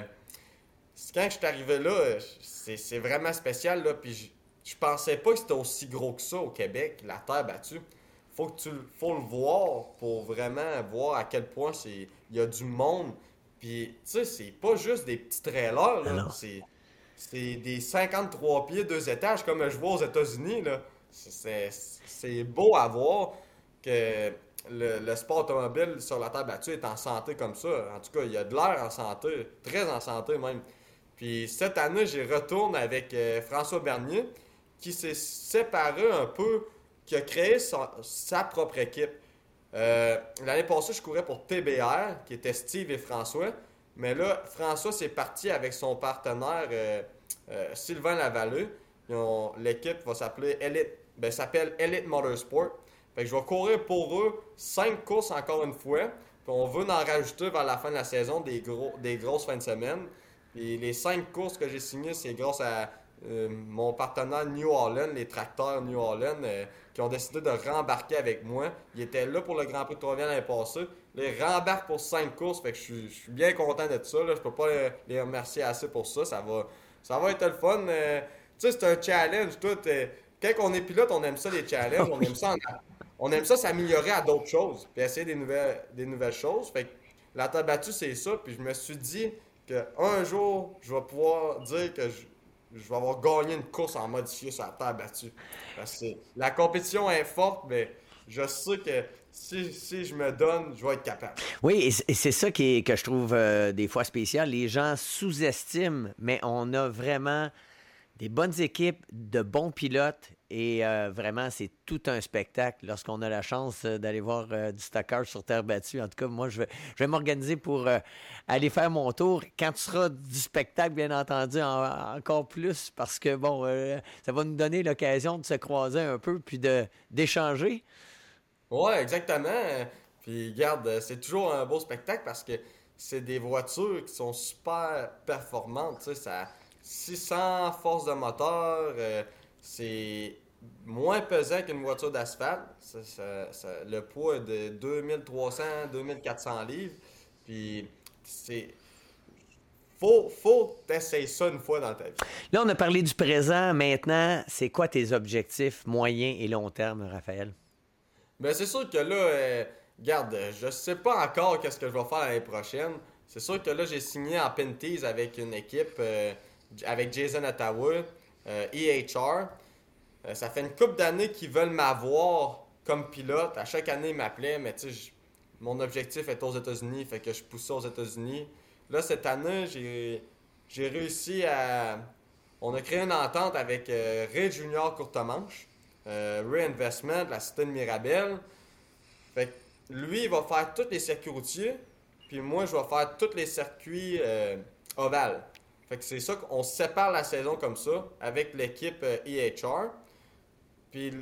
quand je suis arrivé là, c'est vraiment spécial. Là, puis je, pensais pas que c'était aussi gros que ça au Québec, la terre battue. Faut que tu faut le voir pour vraiment voir à quel point il y a du monde. Puis, tu sais, c'est pas juste des petits trailers. C'est des 53 pieds, deux étages, comme je vois aux États-Unis. là. C'est beau à voir que le, sport automobile sur la terre battue est en santé comme ça. En tout cas, il y a de l'air en santé, très en santé même. Puis cette année, j'y retourne avec euh, François Bernier, qui s'est séparé un peu, qui a créé sa, propre équipe. Euh, l'année passée, je courais pour TBR, qui était Steve et François. Mais là, François s'est parti avec son partenaire euh, Sylvain Lavalleux. L'équipe va s'appeler Elite ben, s'appelle Elite Motorsport. Fait que je vais courir pour eux cinq courses encore une fois. Puis on veut en rajouter vers la fin de la saison des, gros, des grosses fins de semaine. Les cinq courses que j'ai signées, c'est grâce à euh, mon partenaire New Holland, les tracteurs New Holland, euh, qui ont décidé de rembarquer avec moi. Ils étaient là pour le Grand Prix de Trois l'année passée. Les rembarquent pour cinq courses, fait que je suis, bien content de ça. Là. Je peux pas les, remercier assez pour ça. Ça va, ça va être le fun. Euh, tu sais, c'est un challenge. Tout, quand on est pilote, on aime ça les challenges, *laughs* on aime ça, on aime ça s'améliorer à d'autres choses, puis essayer des nouvelles, des nouvelles choses. Fait que la table battue, c'est ça. Puis je me suis dit qu'un jour, je vais pouvoir dire que je, vais avoir gagné une course en modifié sur la table battue. Parce que la compétition est forte, mais je sais que si, je me donne, je vais être capable. Oui, et c'est ça qui est, que je trouve euh, des fois spécial. Les gens sous-estiment, mais on a vraiment des bonnes équipes, de bons pilotes et euh, vraiment, c'est tout un spectacle lorsqu'on a la chance euh, d'aller voir euh, du stockage sur terre battue. En tout cas, moi, je vais, m'organiser pour aller faire mon tour. Quand tu seras du spectacle, bien entendu, encore plus parce que, bon, ça va nous donner l'occasion de se croiser un peu puis d'échanger. Ouais, exactement. Puis, regarde, c'est toujours un beau spectacle parce que c'est des voitures qui sont super performantes. Tu sais, ça 600 forces de moteur, c'est moins pesant qu'une voiture d'asphalte. le poids est de 2300-2400 livres. Puis c'est. Faut, faut essayer ça une fois dans ta vie. Là, on a parlé du présent. Maintenant, c'est quoi tes objectifs moyen et long terme, Raphaël? Ben, c'est sûr que là, euh, garde, je sais pas encore qu'est-ce que je vais faire l'année prochaine. C'est sûr que là, j'ai signé en Penties avec une équipe, euh, avec Jason Ottawa, EHR. E ça fait une couple d'années qu'ils veulent m'avoir comme pilote. À chaque année, ils m'appelaient, mais tu mon objectif est aux États-Unis, fait que je pousse ça aux États-Unis. Là, cette année, j'ai réussi à. On a créé une entente avec euh, Ray Junior Courtemanche, euh, Ray Investment, la cité de Mirabel. Lui, il va faire tous les circuits routiers, puis moi, je vais faire tous les circuits euh, ovales. Que c'est ça qu'on sépare la saison comme ça avec l'équipe EHR. E puis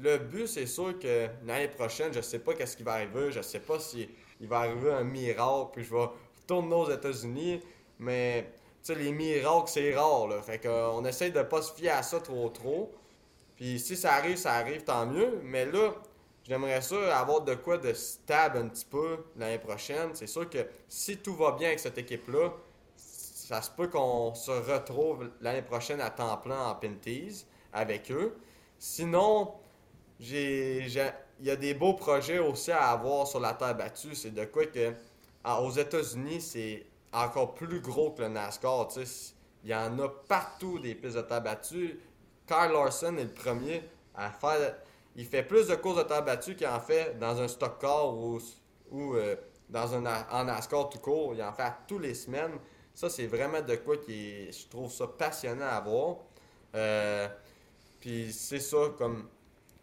le but, c'est sûr que l'année prochaine, je sais pas qu'est-ce qui va arriver. Je sais pas si il va arriver un miracle, puis je vais retourner aux États-Unis. Mais, tu sais, les miracles, c'est rare, là. Fait qu'on essaye de pas se fier à ça trop, trop. Puis si ça arrive, ça arrive, tant mieux. Mais là, j'aimerais ça avoir de quoi de stable un petit peu l'année prochaine. C'est sûr que si tout va bien avec cette équipe-là, ça se peut qu'on se retrouve l'année prochaine à temps plein en Pinties avec eux. Sinon, il y a des beaux projets aussi à avoir sur la terre battue. C'est de quoi que aux États-Unis, c'est encore plus gros que le NASCAR. Il y en a partout des pistes de terre battue. Kyle Larson est le premier à faire. Il fait plus de courses de terre battue qu'il en fait dans un stock car ou, ou euh, dans un en NASCAR tout court. Il en fait tous les semaines. Ça, c'est vraiment de quoi qui je trouve ça passionnant à voir. Euh, puis c'est ça, comme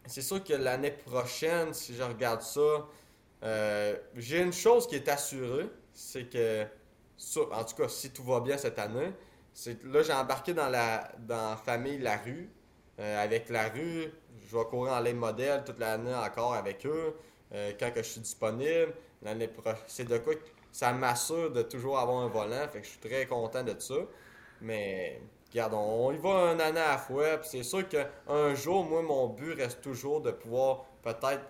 c'est sûr que l'année prochaine, si je regarde ça, euh, j'ai une chose qui est assurée, c'est que, en tout cas, si tout va bien cette année, c'est là j'ai embarqué dans la dans famille La Rue. Euh, avec La Rue, je vais courir en ligne modèle toute l'année encore avec eux. Quand que je suis disponible, l'année c'est de quoi ça m'assure de toujours avoir un volant, fait que je suis très content de ça. Mais regarde, on, y va un année à la fois. c'est sûr qu'un jour, moi, mon but reste toujours de pouvoir peut-être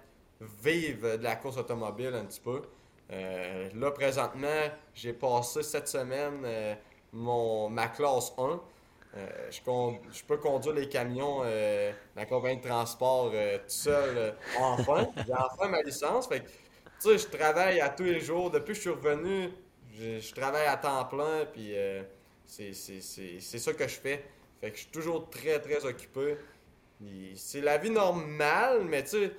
vivre de la course automobile un petit peu. Euh, là, présentement, j'ai passé cette semaine euh, mon, ma classe 1. Euh, je, peux conduire les camions, la compagnie de transport tout seul, enfin. J'ai enfin ma licence. Tu sais, je travaille à tous les jours. Depuis que je suis revenu, je, travaille à temps plein. Puis c'est ça que je fais. Fait que je suis toujours très, très occupé. C'est la vie normale, mais tu sais,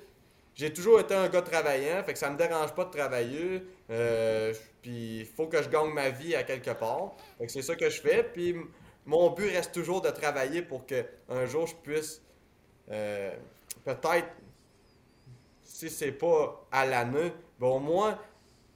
j'ai toujours été un gars travaillant, fait que ça me dérange pas de travailler. Euh, puis il faut que je gagne ma vie à quelque part. Fait que c'est ça que je fais. Puis mon but reste toujours de travailler pour que un jour je puisse euh, peut-être si c'est pas à l'année, ben au moins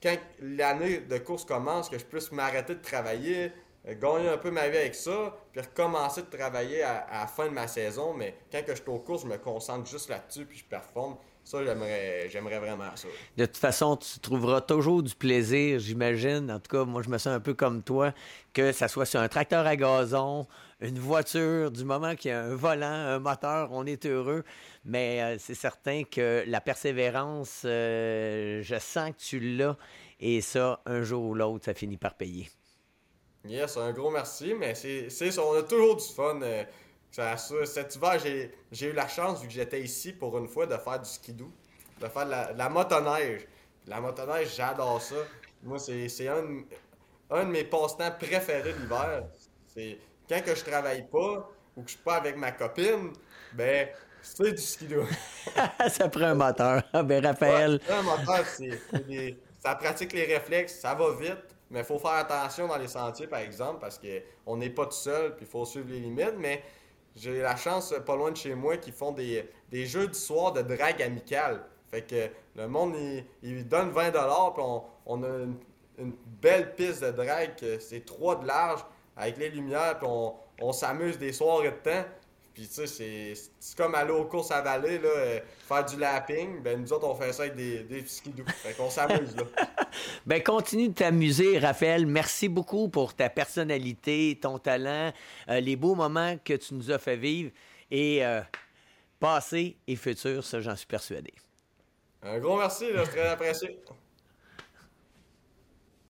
quand l'année de course commence, que je puisse m'arrêter de travailler, gagner un peu ma vie avec ça, puis recommencer de travailler à, la fin de ma saison. Mais quand que je suis au cours, je me concentre juste là-dessus, puis je performe. Ça, j'aimerais, j'aimerais vraiment ça. De toute façon, tu trouveras toujours du plaisir, j'imagine. En tout cas, moi, je me sens un peu comme toi, que ça soit sur un tracteur à gazon, une voiture, du moment qu'il y a un volant, un moteur, on est heureux. Mais euh, c'est certain que la persévérance, euh, je sens que tu l'as. Et ça, un jour ou l'autre, ça finit par payer. Yes, un gros merci, mais c'est ça, on a toujours du fun. Euh, ça, cet hiver, j'ai eu la chance, vu que j'étais ici pour une fois, de faire du skidoo, de faire de la, motoneige. La motoneige, j'adore ça. Moi, c'est un, un de mes passe-temps préférés l'hiver. C'est quand que je travaille pas ou que je suis pas avec ma copine, ben, c'est du skidoo. *laughs* ça prend un moteur. *laughs* Ben, Raphaël. un moteur, c'est. Ça pratique les réflexes, ça va vite. Mais il faut faire attention dans les sentiers, par exemple, parce qu'on n'est pas tout seul, puis il faut suivre les limites. Mais j'ai la chance, pas loin de chez moi, qu'ils font des, jeux du soir de drague amicale. Fait que le monde, il, donne 20$, puis on, a une, belle piste de drague, c'est 3 de large, avec les lumières, puis on, on s'amuse des soirs et de temps. Puis tu sais, c'est comme aller aux courses à vallée, là, euh, faire du lapping. Ben nous autres, on fait ça avec des, des skidoo. Fait qu'on s'amuse, là. *laughs* ben continue de t'amuser, Raphaël. Merci beaucoup pour ta personnalité, ton talent, euh, les beaux moments que tu nous as fait vivre. Et euh, passé et futur, ça, j'en suis persuadé. Un gros merci, là, très apprécié.